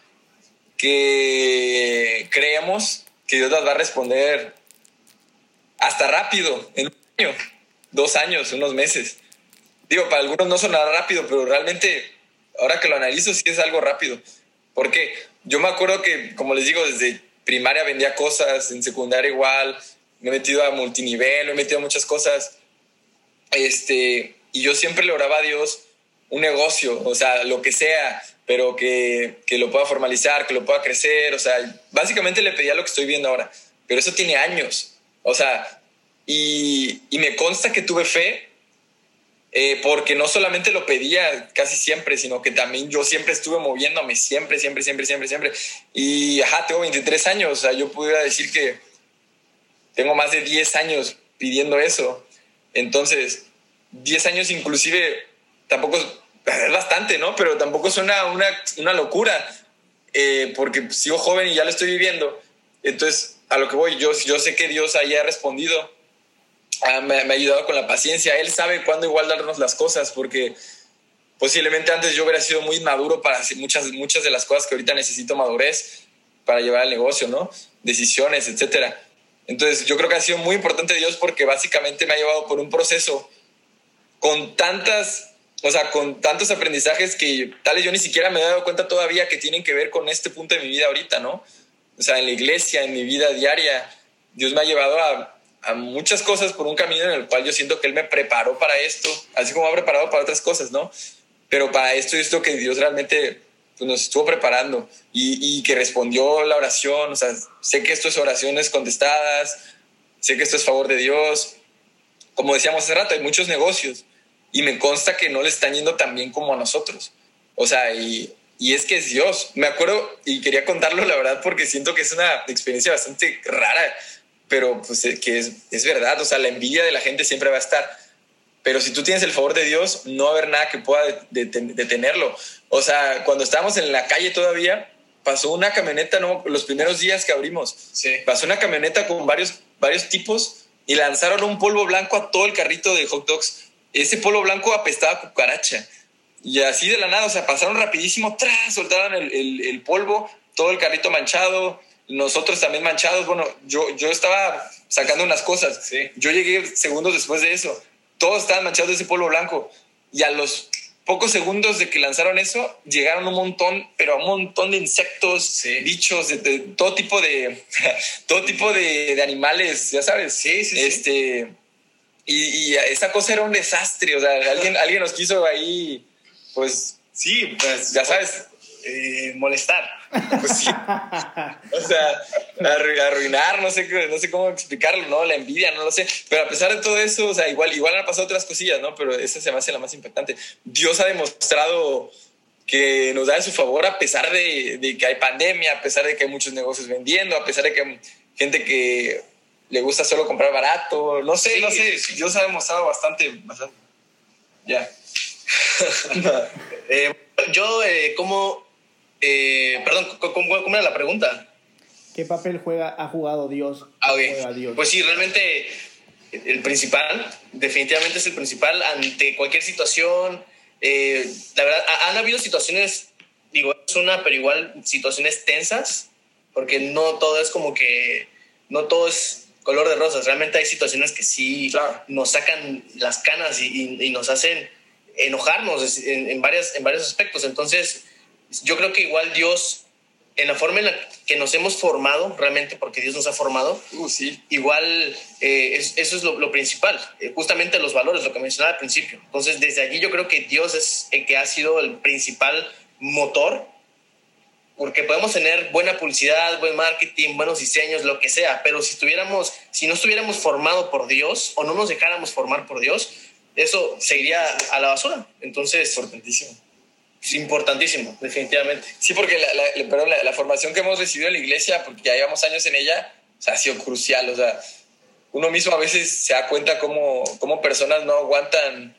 [SPEAKER 4] que creemos que Dios las va a responder hasta rápido, en un año, dos años, unos meses. Digo, para algunos no sonará rápido, pero realmente, ahora que lo analizo, sí es algo rápido. Porque yo me acuerdo que, como les digo, desde primaria vendía cosas, en secundaria igual, me he metido a multinivel, me he metido a muchas cosas. Este, y yo siempre le oraba a Dios un negocio, o sea, lo que sea, pero que, que, lo pueda formalizar, que lo pueda crecer, o sea, básicamente le pedía lo que estoy viendo ahora, pero eso tiene años, o sea, y, y me consta que tuve fe, eh, porque no solamente lo pedía casi siempre, sino que también yo siempre estuve moviéndome, siempre, siempre, siempre, siempre, siempre, y ajá, tengo 23 años, o sea, yo pudiera decir que tengo más de 10 años pidiendo eso, entonces, 10 años inclusive, tampoco es bastante, ¿no? Pero tampoco suena una, una locura, eh, porque sigo joven y ya lo estoy viviendo. Entonces, a lo que voy, yo, yo sé que Dios ahí ha respondido, ah, me, ha ayudado con la paciencia, Él sabe cuándo igual darnos las cosas, porque posiblemente antes yo hubiera sido muy maduro para muchas, muchas de las cosas que ahorita necesito madurez para llevar al negocio, ¿no? Decisiones, etcétera. Entonces, yo creo que ha sido muy importante Dios porque básicamente me ha llevado por un proceso con tantas o sea, con tantos aprendizajes que tal vez yo ni siquiera me he dado cuenta todavía que tienen que ver con este punto de mi vida ahorita, ¿no? O sea, en la iglesia, en mi vida diaria, Dios me ha llevado a, a muchas cosas por un camino en el cual yo siento que Él me preparó para esto, así como ha preparado para otras cosas, ¿no? Pero para esto y esto que Dios realmente pues, nos estuvo preparando y, y que respondió la oración, o sea, sé que esto es oraciones contestadas, sé que esto es favor de Dios. Como decíamos hace rato, hay muchos negocios y me consta que no le están yendo tan bien como a nosotros. O sea, y, y es que es Dios. Me acuerdo y quería contarlo, la verdad, porque siento que es una experiencia bastante rara, pero pues eh, que es, es verdad. O sea, la envidia de la gente siempre va a estar. Pero si tú tienes el favor de Dios, no va a haber nada que pueda detenerlo. O sea, cuando estábamos en la calle todavía, pasó una camioneta, ¿no? Los primeros días que abrimos, sí. pasó una camioneta con varios, varios tipos y lanzaron un polvo blanco a todo el carrito de hot dogs ese polo blanco apestaba cucaracha. Y así de la nada, o sea, pasaron rapidísimo, tras, soltaron el, el, polvo, todo el carrito manchado, nosotros también manchados. Bueno, yo, yo estaba sacando unas cosas. Sí. Yo llegué segundos después de eso. Todos estaban manchados de ese polvo blanco. Y a los pocos segundos de que lanzaron eso, llegaron un montón, pero un montón de insectos, sí. bichos, de, todo tipo de, <laughs> todo tipo de, de, animales, ya sabes. Sí, sí, este, y, y, esa cosa era un desastre, o sea, alguien, alguien nos quiso ahí, pues, sí, pues, ya sabes,
[SPEAKER 3] eh, molestar. <laughs>
[SPEAKER 4] Pues sí. o sea, arruinar, no sé, no sé cómo explicarlo, ¿no? La envidia, no lo sé. Pero a pesar de todo eso, o sea, igual, igual han pasado otras cosillas, ¿no? Pero esa se me hace la más impactante. Dios ha demostrado que nos da en su favor a pesar de, de que hay pandemia, a pesar de que hay muchos negocios vendiendo, a pesar de que hay gente que le gusta solo comprar barato, no sé, no sé, Dios ha demostrado bastante, bastante. Ya. <laughs> <laughs>
[SPEAKER 3] eh, yo, eh, ¿cómo, eh, perdón, ¿cómo, era la pregunta?
[SPEAKER 1] ¿Qué papel juega, ha jugado Dios?
[SPEAKER 3] Ah, Dios? Pues sí, realmente el principal, definitivamente es el principal ante cualquier situación. Eh, la verdad, han habido situaciones, digo, es una, pero igual situaciones tensas, porque no todo es como que, no todo es color de rosas. Realmente hay situaciones que sí nos sacan las canas y, y nos hacen enojarnos en, varias, en varios aspectos. Entonces, yo creo que igual Dios, en la forma en la que nos hemos formado, realmente porque Dios nos ha formado,
[SPEAKER 4] uh, sí.
[SPEAKER 3] igual eh, eso es lo, principal, eh, justamente los valores, lo que mencionaba al principio. Entonces, desde allí yo creo que Dios es el que ha sido el principal motor, porque podemos tener buena publicidad, buen marketing, buenos diseños, lo que sea, pero si estuviéramos, si no estuviéramos formado por Dios o no nos dejáramos formar por Dios, eso se iría a la basura. Entonces,
[SPEAKER 4] importantísimo.
[SPEAKER 3] Es importantísimo, definitivamente.
[SPEAKER 4] Sí, porque la, la, formación que hemos recibido en la iglesia, porque ya llevamos años en ella, ha sido crucial. O sea, uno mismo a veces se da cuenta cómo, cómo personas no aguantan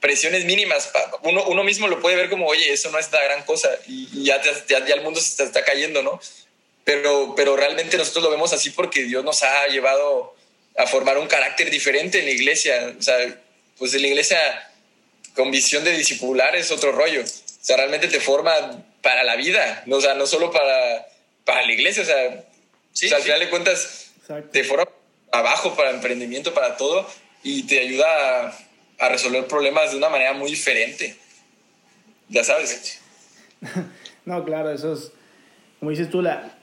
[SPEAKER 4] presiones mínimas. Uno, uno mismo lo puede ver como, oye, eso no es la gran cosa y, ya, ya, el mundo se está, está, cayendo, ¿no? Pero, pero realmente nosotros lo vemos así porque Dios nos ha llevado a formar un carácter diferente en la iglesia. O sea, pues en la iglesia con visión de discipular es otro rollo. O sea, realmente te forma para la vida, no, o sea, no solo para, para la iglesia. O sea, sí, al final de cuentas te forma abajo para emprendimiento, para todo, y te ayuda a, a resolver problemas de una manera muy diferente. Ya sabes. <laughs>
[SPEAKER 1] no, claro, eso es, como dices tú, la,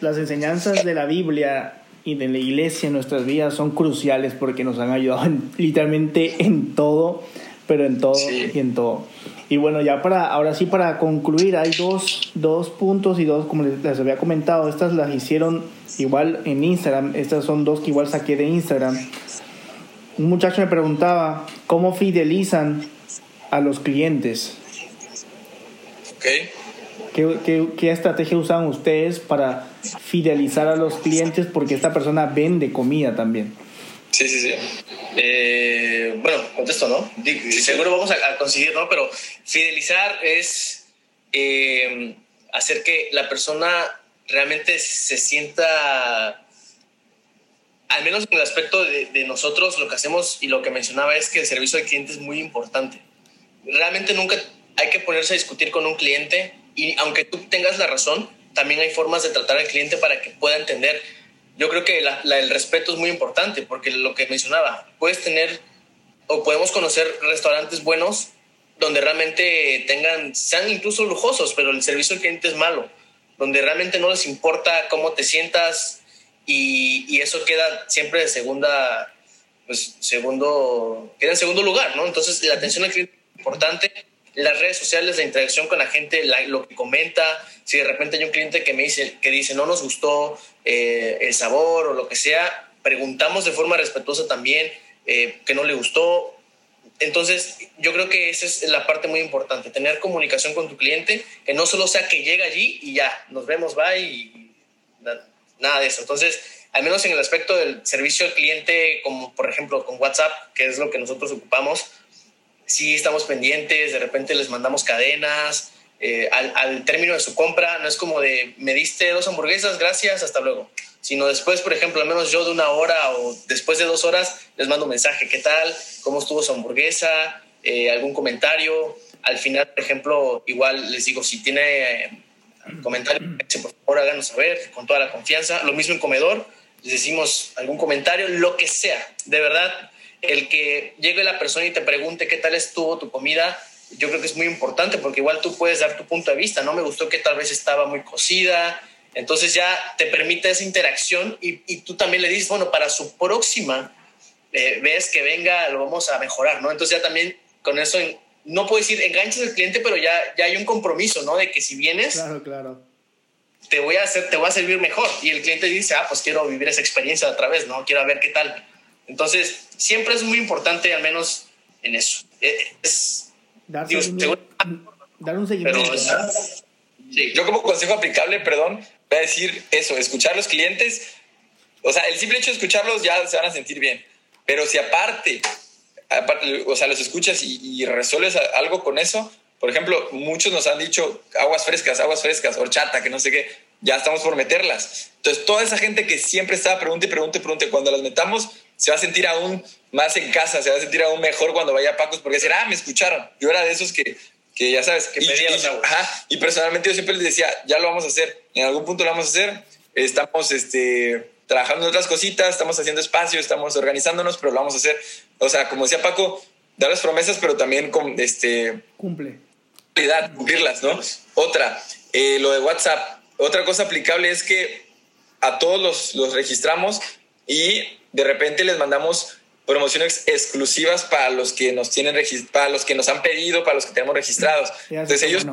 [SPEAKER 1] las enseñanzas de la Biblia y de la iglesia en nuestras vidas son cruciales porque nos han ayudado literalmente en todo, pero en todo y en todo. Y bueno, ya para, ahora sí para concluir, hay dos, dos puntos y dos, como les, había comentado, estas las hicieron igual en Instagram, estas son dos que igual saqué de Instagram. Un muchacho me preguntaba, ¿cómo fidelizan a los clientes?
[SPEAKER 4] Ok.
[SPEAKER 1] ¿Qué, estrategia usan ustedes para fidelizar a los clientes? Porque esta persona vende comida también.
[SPEAKER 3] Sí, sí, sí. Eh, bueno, contesto, ¿no? Seguro vamos a, conseguir, ¿no? Pero fidelizar es eh, hacer que la persona realmente se sienta, al menos en el aspecto de, de, nosotros, lo que hacemos y lo que mencionaba es que el servicio al cliente es muy importante. Realmente nunca hay que ponerse a discutir con un cliente y aunque tú tengas la razón, también hay formas de tratar al cliente para que pueda entender. Yo creo que el respeto es muy importante porque lo que mencionaba, puedes tener o podemos conocer restaurantes buenos donde realmente tengan, sean incluso lujosos, pero el servicio al cliente es malo, donde realmente no les importa cómo te sientas y, y eso queda siempre de segunda, pues segundo, queda en segundo lugar, ¿no? Entonces la atención al cliente es importante las redes sociales, la interacción con la gente, lo que comenta, si de repente hay un cliente que me dice, que dice no nos gustó eh, el sabor o lo que sea, preguntamos de forma respetuosa también eh, que no le gustó. Entonces, yo creo que esa es la parte muy importante, tener comunicación con tu cliente, que no solo sea que llega allí y ya, nos vemos, bye, y nada de eso. Entonces, al menos en el aspecto del servicio al cliente, como por ejemplo con WhatsApp, que es lo que nosotros ocupamos, sí estamos pendientes, de repente les mandamos cadenas. Eh, al, término de su compra, no es como de me diste dos hamburguesas, gracias, hasta luego. Sino después, por ejemplo, al menos yo de una hora o después de dos horas les mando un mensaje, ¿qué tal? ¿Cómo estuvo su hamburguesa? Eh, ¿Algún comentario? Al final, por ejemplo, igual les digo, si tiene eh, comentario, por favor háganos saber con toda la confianza. Lo mismo en comedor, les decimos algún comentario, lo que sea. De verdad, el que llegue la persona y te pregunte qué tal estuvo tu comida, yo creo que es muy importante porque igual tú puedes dar tu punto de vista, ¿no? Me gustó que tal vez estaba muy cocida, entonces ya te permite esa interacción y, tú también le dices, bueno, para su próxima eh, vez que venga lo vamos a mejorar, ¿no? Entonces ya también con eso no puedo decir enganchas al cliente, pero ya, ya hay un compromiso, ¿no? De que si vienes,
[SPEAKER 1] Claro, claro.
[SPEAKER 3] te voy a hacer, te voy a servir mejor. Y el cliente dice, ah, pues quiero vivir esa experiencia otra vez, ¿no? Quiero ver qué tal. Entonces, siempre es muy importante, al menos en eso. Eh, Es,
[SPEAKER 1] Dar,
[SPEAKER 3] Digo,
[SPEAKER 1] seguimiento- dar un seguimiento.
[SPEAKER 3] pero, sí,
[SPEAKER 4] Yo como consejo aplicable, perdón, voy a decir eso, escuchar los clientes. O sea, el simple hecho de escucharlos ya se van a sentir bien. Pero si aparte, aparte o sea, los escuchas y, y resuelves a- algo con eso, por ejemplo, muchos nos han dicho aguas frescas, aguas frescas, horchata, que no sé qué, ya estamos por meterlas. Entonces, toda esa gente que siempre estaba pregunte, y pregunte, y pregunte, cuando las metamos, se va a sentir aún más en casa, se va a sentir aún mejor cuando vaya a Pacos, porque decir, ah, me escucharon. Yo era de esos que, que ya sabes,
[SPEAKER 3] Que
[SPEAKER 4] y-
[SPEAKER 3] pedía aguas.
[SPEAKER 4] Ajá, y personalmente yo siempre les decía, ya lo vamos a hacer, en algún punto lo vamos a hacer, estamos este, trabajando en otras cositas, estamos haciendo espacio, estamos organizándonos, pero lo vamos a hacer. O sea, como decía Paco, dar las promesas, pero también con este,
[SPEAKER 1] Cumple.
[SPEAKER 4] realidad, cumplirlas, ¿no? Otra, eh, lo de WhatsApp. Otra cosa aplicable es que a todos los, los registramos y de repente les mandamos promociones exclusivas para los que nos tienen para los que nos han pedido, para los que tenemos registrados. Entonces ellos,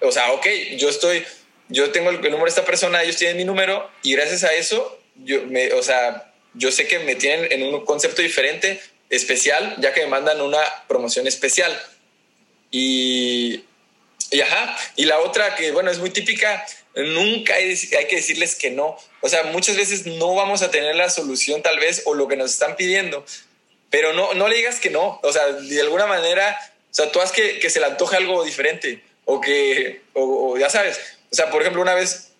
[SPEAKER 4] o sea, ok, yo estoy, yo tengo el, el número de esta persona, ellos tienen mi número y gracias a eso, yo me, o sea, yo sé que me tienen en un concepto diferente, especial, ya que me mandan una promoción especial. Y, y ajá, y la otra que, bueno, es muy típica, nunca hay, hay que decirles que no. O sea, muchas veces no vamos a tener la solución tal vez o lo que nos están pidiendo, pero no, no le digas que no. O sea, de alguna manera, o sea, tú haz que, que se le antoje algo diferente o que, o, ya sabes, o sea, por ejemplo, una vez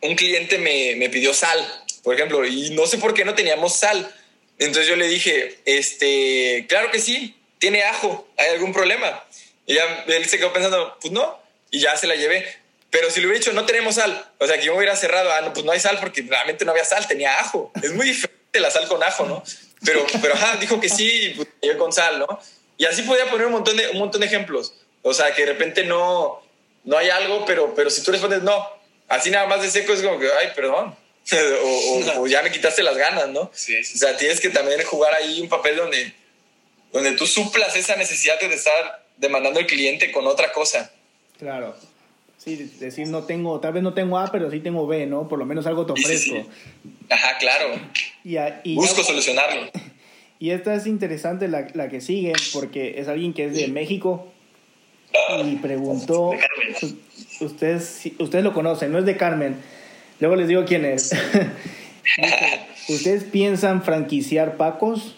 [SPEAKER 4] un cliente me, me pidió sal, por ejemplo, y no sé por qué no teníamos sal. Entonces yo le dije, este, claro que sí, tiene ajo, ¿hay algún problema? Y ya él se quedó pensando, pues no, y ya se la llevé. Pero si le hubiera dicho, no tenemos sal, o sea, que yo me hubiera cerrado, ah, no, pues no hay sal porque realmente no había sal, tenía ajo. Es muy diferente la sal con ajo, ¿no? Pero, pero ajá, dijo que sí, y pues llegué con sal, ¿no? Y así podía poner un montón de, un montón de ejemplos. O sea, que de repente no, no hay algo, pero, pero si tú respondes no, así nada más de seco es como que, ay, perdón. <laughs> o, o- o ya me quitaste las ganas, ¿no?
[SPEAKER 3] Sí, sí,
[SPEAKER 4] O sea, tienes que también jugar ahí un papel donde, donde tú suplas esa necesidad de estar demandando al cliente con otra cosa.
[SPEAKER 1] Claro. Sí, decir no tengo, tal vez no tengo A, pero sí tengo B, ¿no? Por lo menos algo te
[SPEAKER 4] Sí, sí,
[SPEAKER 1] ofrezco.
[SPEAKER 4] sí. Ajá, claro.
[SPEAKER 1] Y, a- y
[SPEAKER 4] Busco
[SPEAKER 1] ya-
[SPEAKER 4] solucionarlo. <laughs>
[SPEAKER 1] Y esta es interesante la, la que sigue, porque es alguien que es de México y preguntó,
[SPEAKER 3] Carmen.
[SPEAKER 1] u- ustedes, ustedes lo conocen, no es de Carmen, luego les digo quién es. <laughs> ¿Ustedes piensan franquiciar Pacos?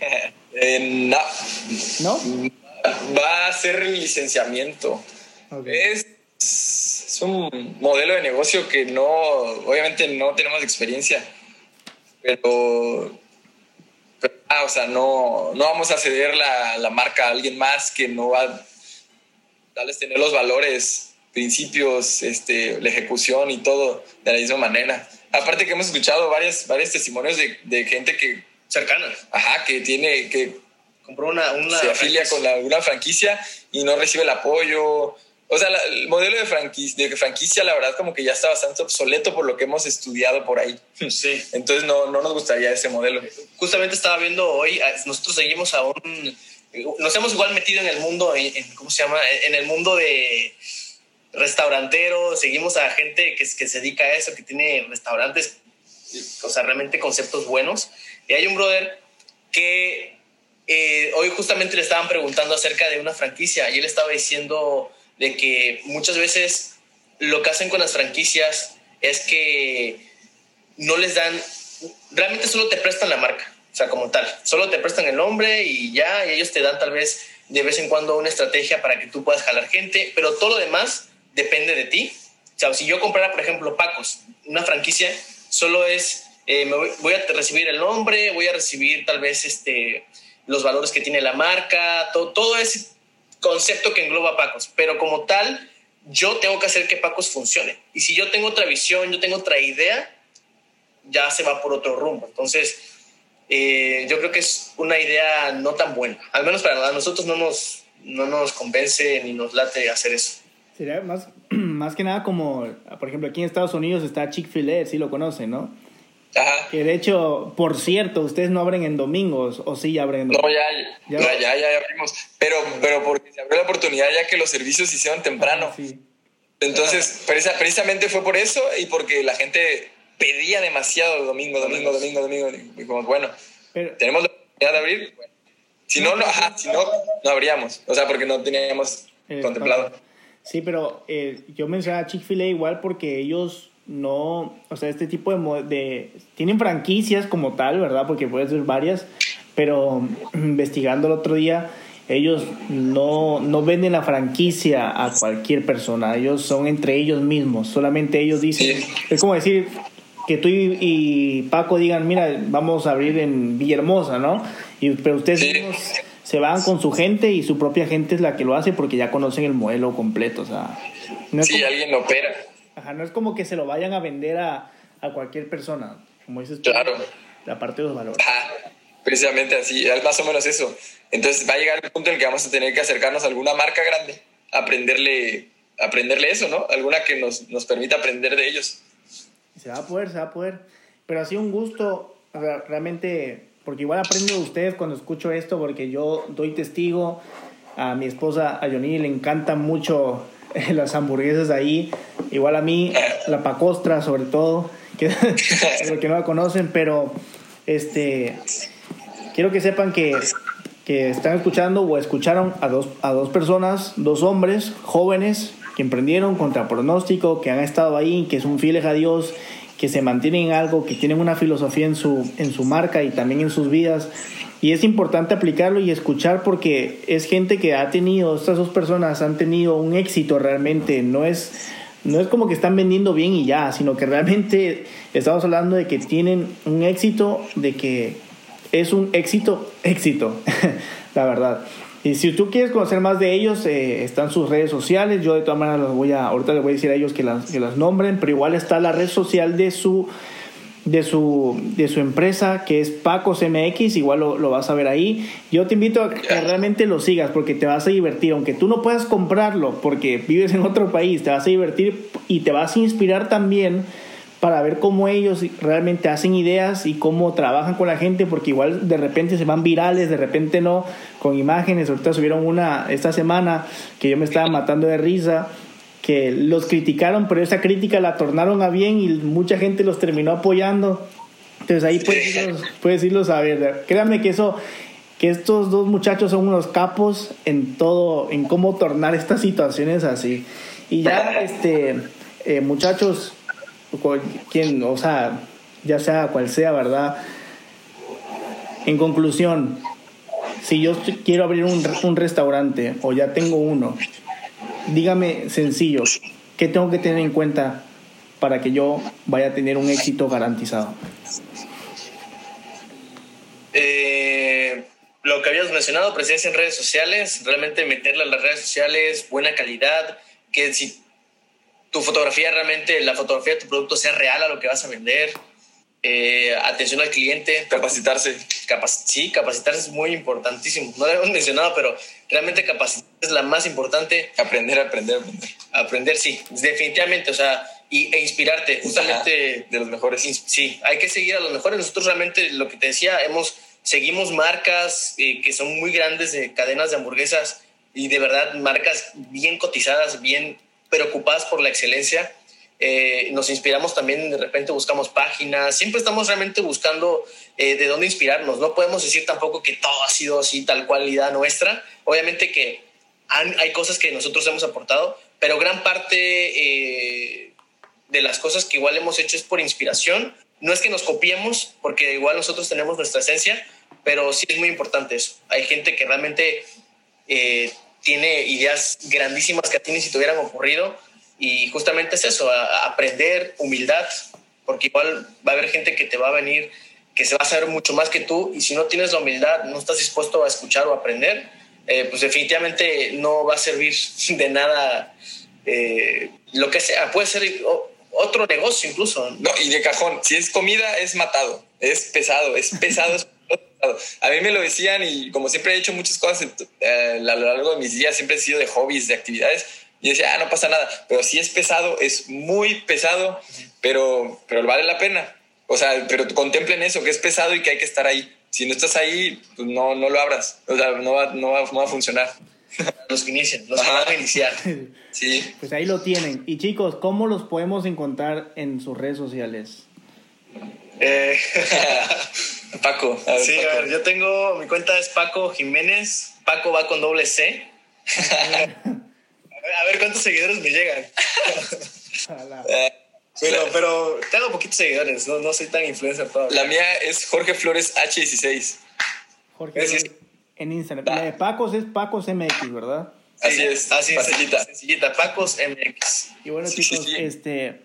[SPEAKER 1] <laughs>
[SPEAKER 4] Eh, no,
[SPEAKER 1] ¿No?
[SPEAKER 4] va a ser licenciamiento.
[SPEAKER 1] Ok.
[SPEAKER 4] Es, es un modelo de negocio que no, obviamente no tenemos experiencia, pero, pero, ah, o sea, no, no vamos a ceder la, la marca a alguien más que no va a darles tener los valores, principios, este, la ejecución y todo de la misma manera. Aparte que hemos escuchado varias, varios testimonios de, de gente que,
[SPEAKER 3] cercana.
[SPEAKER 4] ajá, que tiene, que
[SPEAKER 3] Compró una, una
[SPEAKER 4] se afilia
[SPEAKER 3] franquicia.
[SPEAKER 4] con la- alguna franquicia y no recibe el apoyo. O sea, la- el modelo de franquicia, de franquicia, la verdad, como que ya está bastante obsoleto por lo que hemos estudiado por ahí.
[SPEAKER 3] Sí.
[SPEAKER 4] Entonces, no, no nos gustaría ese modelo.
[SPEAKER 3] Justamente estaba viendo hoy, ah, nosotros seguimos a un... Nos hemos igual metido en el mundo, en, en- ¿cómo se llama? En el mundo de restaurantero, seguimos a gente que, que se dedica a eso, que tiene restaurantes, o sea, realmente conceptos buenos. Y hay un brother que eh, hoy justamente le estaban preguntando acerca de una franquicia y él estaba diciendo de que muchas veces lo que hacen con las franquicias es que no les dan, realmente solo te prestan la marca, o sea, como tal, solo te prestan el nombre y ya, y ellos te dan tal vez de vez en cuando una estrategia para que tú puedas jalar gente, pero todo lo demás depende de ti. O sea, si yo comprara, por ejemplo, Pacos, una franquicia, solo es, eh, me voy, a recibir el nombre, voy a recibir tal vez este, los valores que tiene la marca, todo, todo ese concepto que engloba Pacos, pero como tal, yo tengo que hacer que Pacos funcione. Y si yo tengo otra visión, yo tengo otra idea, ya se va por otro rumbo. Entonces, eh, yo creo que es una idea no tan buena. Al menos para nosotros no nos, no nos convence ni nos late hacer eso.
[SPEAKER 1] Sería más, <clears throat> más que nada como, por ejemplo, aquí en Estados Unidos está Chick-fil-A, sí lo conocen, ¿no? Ajá. Que de hecho, por cierto, ustedes no abren en domingos, o sí abren en
[SPEAKER 4] domingos. No, ya, ya, ya, abrimos. Pero, pero porque se abrió la oportunidad ya que los servicios se hicieron temprano. Sí. Entonces, precisamente fue por eso y porque la gente pedía demasiado domingo, domingo, domingo, domingo. Y como, bueno, tenemos la oportunidad de abrir. Si no, no, si no, no abríamos. O sea, porque no teníamos contemplado.
[SPEAKER 1] Sí, pero eh, yo mencionaba Chick-fil-A igual porque ellos no, o sea, este tipo de, de, tienen franquicias como tal, ¿verdad? Porque puede ser varias, pero investigando el otro día, ellos no, no venden la franquicia a cualquier persona, ellos son entre ellos mismos, solamente ellos dicen, es como decir que tú y, Paco digan, mira, vamos a abrir en Villahermosa, ¿no? Y, pero ustedes mismos se van con su gente y su propia gente es la que lo hace porque ya conocen el modelo completo, o sea...
[SPEAKER 4] No sí, alguien lo opera.
[SPEAKER 1] Ajá, no es como que se lo vayan a vender a, a cualquier persona, como dices tú.
[SPEAKER 4] Claro.
[SPEAKER 1] La parte de los valores.
[SPEAKER 4] Ajá, precisamente así, es más o menos eso. Entonces va a llegar el punto en el que vamos a tener que acercarnos a alguna marca grande, aprenderle, aprenderle eso, ¿no? Alguna que nos, nos permita aprender de ellos.
[SPEAKER 1] Se va a poder, se va a poder. Pero ha sido un gusto, realmente, porque igual aprendo de ustedes cuando escucho esto, porque yo doy testigo a mi esposa, a Johnny, le encantan mucho <laughs> las hamburguesas ahí. Igual a mí, la pacostra sobre todo, que <laughs> lo que no la conocen, pero este quiero que sepan que, que están escuchando o escucharon a dos, a dos personas, dos hombres jóvenes que emprendieron contra pronóstico, que han estado ahí, que son fieles a Dios, que se mantienen en algo, que tienen una filosofía en su, en su marca y también en sus vidas y es importante aplicarlo y escuchar porque es gente que ha tenido, estas dos personas han tenido un éxito realmente, no es, no es como que están vendiendo bien y ya, sino que realmente estamos hablando de que tienen un éxito, de que es un éxito, éxito, <laughs> la verdad. Y si tú quieres conocer más de ellos, eh, están sus redes sociales. Yo de todas maneras los voy a, ahorita les voy a decir a ellos que las, que las nombren, pero igual está la red social de su de su, de su empresa que es Pacos MX, igual lo, lo, vas a ver ahí. Yo te invito a que realmente lo sigas porque te vas a divertir, aunque tú no puedas comprarlo porque vives en otro país, te vas a divertir y te vas a inspirar también para ver cómo ellos realmente hacen ideas y cómo trabajan con la gente, porque igual de repente se van virales, de repente no, con imágenes. Ahorita subieron una esta semana que yo me estaba <laughs> matando de risa que los criticaron, pero esa crítica la tornaron a bien y mucha gente los terminó apoyando. Entonces ahí puedes irlos, a ver. Créanme que eso, que estos dos muchachos son unos capos en todo, en cómo tornar estas situaciones así. Y ya, este, eh, muchachos, quien, o sea, ya sea cual sea, ¿verdad? En conclusión, si yo quiero abrir un, un restaurante o ya tengo uno, dígame sencillo, ¿qué tengo que tener en cuenta para que yo vaya a tener un éxito garantizado?
[SPEAKER 3] Eh, lo que habías mencionado, presencia en redes sociales, realmente meterla en las redes sociales, buena calidad, que si tu fotografía realmente, la fotografía de tu producto sea real a lo que vas a vender, eh, atención al cliente.
[SPEAKER 4] Capacitarse.
[SPEAKER 3] sí, capacitarse es muy importantísimo. No lo hemos mencionado, pero realmente capacitarse es la más importante.
[SPEAKER 4] Aprender, aprender, aprender.
[SPEAKER 3] Aprender, sí, definitivamente. O sea, y, e inspirarte, justamente.
[SPEAKER 4] de los mejores.
[SPEAKER 3] Sí, hay que seguir a los mejores. Nosotros realmente, lo que te decía, hemos, seguimos marcas eh, que son muy grandes de cadenas de hamburguesas y de verdad marcas bien cotizadas, bien preocupadas por la excelencia eh, nos inspiramos también, de repente buscamos páginas, siempre estamos realmente buscando eh, de dónde inspirarnos. No podemos decir tampoco que todo ha sido así, tal cualidad nuestra. Obviamente que hay cosas que nosotros hemos aportado, pero gran parte eh, de las cosas que igual hemos hecho es por inspiración. No es que nos copiemos, porque igual nosotros tenemos nuestra esencia, pero sí es muy importante eso. Hay gente que realmente tiene ideas grandísimas que a ti ni si te hubieran ocurrido y justamente es eso, aprender humildad, porque igual va a haber gente que te va a venir, que se va a saber mucho más que tú, y si no tienes la humildad, no estás dispuesto a escuchar o aprender, eh, pues definitivamente no va a servir <laughs> de nada eh, lo que sea. Puede ser otro negocio incluso.
[SPEAKER 4] No, y de cajón, si es comida, es matado, es pesado, es pesado. <laughs> es A mí me lo decían y como siempre he hecho muchas cosas eh, a lo largo de mis días, siempre he sido de hobbies, de actividades, y decía, ah, no pasa nada. Pero si es pesado, es muy pesado, pero, pero vale la pena. O sea, pero contemplen eso, que es pesado y que hay que estar ahí. Si no estás ahí, pues no, no lo abras. O sea, no va, no va, no va a funcionar. <laughs>
[SPEAKER 3] Los que inician, los que van a iniciar.
[SPEAKER 4] Sí.
[SPEAKER 1] Pues ahí lo tienen. Y chicos, ¿cómo los podemos encontrar en sus redes sociales?
[SPEAKER 3] Eh, <laughs>
[SPEAKER 4] Paco. A ver,
[SPEAKER 3] sí,
[SPEAKER 4] Paco.
[SPEAKER 3] a ver, yo tengo, mi cuenta es Paco Jiménez. Paco va con doble C. <laughs> a, ver, a ver cuántos seguidores me llegan. Pero, pero tengo poquitos seguidores, no, no soy tan influencer todavía.
[SPEAKER 4] la mía es Jorge Flores H16.
[SPEAKER 1] Jorge,
[SPEAKER 3] sí.
[SPEAKER 1] en Instagram. La de Pacos es Pacos MX, ¿verdad?
[SPEAKER 4] Así es,
[SPEAKER 3] así es,
[SPEAKER 4] facilita.
[SPEAKER 3] Sencillita, Pacos MX.
[SPEAKER 1] Y bueno,
[SPEAKER 4] Sí,
[SPEAKER 1] chicos,
[SPEAKER 4] sí, sí.
[SPEAKER 1] este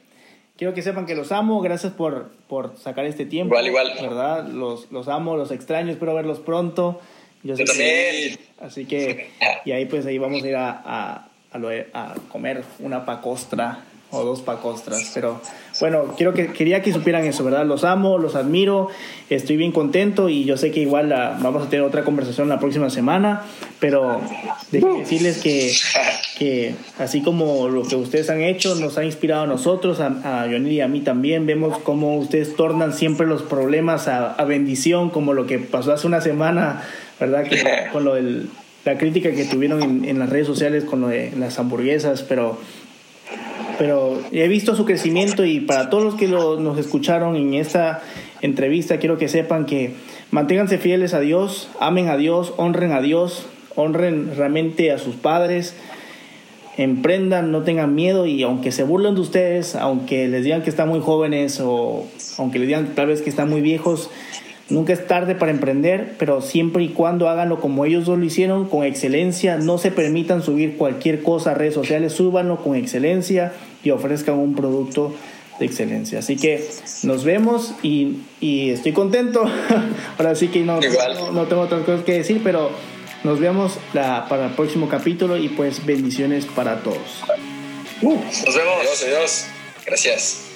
[SPEAKER 1] quiero que sepan que los amo, gracias por, por sacar este tiempo.
[SPEAKER 4] Igual, igual.
[SPEAKER 1] ¿Verdad? Los, los amo, los extraño, espero verlos pronto. Yo que-
[SPEAKER 3] también.
[SPEAKER 1] Así que, y ahí pues ahí vamos a ir a, a, a lo de- a comer una pacostra o dos pacostras. Pero bueno, quiero que, quería que supieran eso, ¿verdad? Los amo, los admiro, estoy bien contento y yo sé que igual la- vamos a tener otra conversación la próxima semana, pero déjenme decirles que, que así como lo que ustedes han hecho nos ha inspirado a nosotros, a, a y a mí también, vemos cómo ustedes tornan siempre los problemas a, bendición, como lo que pasó hace una semana, ¿verdad? Con lo del, la crítica que tuvieron en las redes sociales con lo de las hamburguesas, pero pero he visto su crecimiento y para todos los que lo- nos escucharon en esta entrevista, quiero que sepan que manténganse fieles a Dios, amen a Dios, honren a Dios, honren realmente a sus padres, emprendan, no tengan miedo y aunque se burlen de ustedes, aunque les digan que están muy jóvenes o aunque les digan tal vez que están muy viejos, Nunca es tarde para emprender, pero siempre y cuando háganlo como ellos lo hicieron, con excelencia. No se permitan subir cualquier cosa a redes sociales, súbanlo con excelencia y ofrezcan un producto de excelencia. Así que nos vemos y, y estoy contento. <laughs> Ahora sí que no, no, no tengo otras cosas que decir, pero nos vemos la- para el próximo capítulo y pues bendiciones para todos.
[SPEAKER 3] Nos vemos.
[SPEAKER 4] Adiós, adiós. Gracias.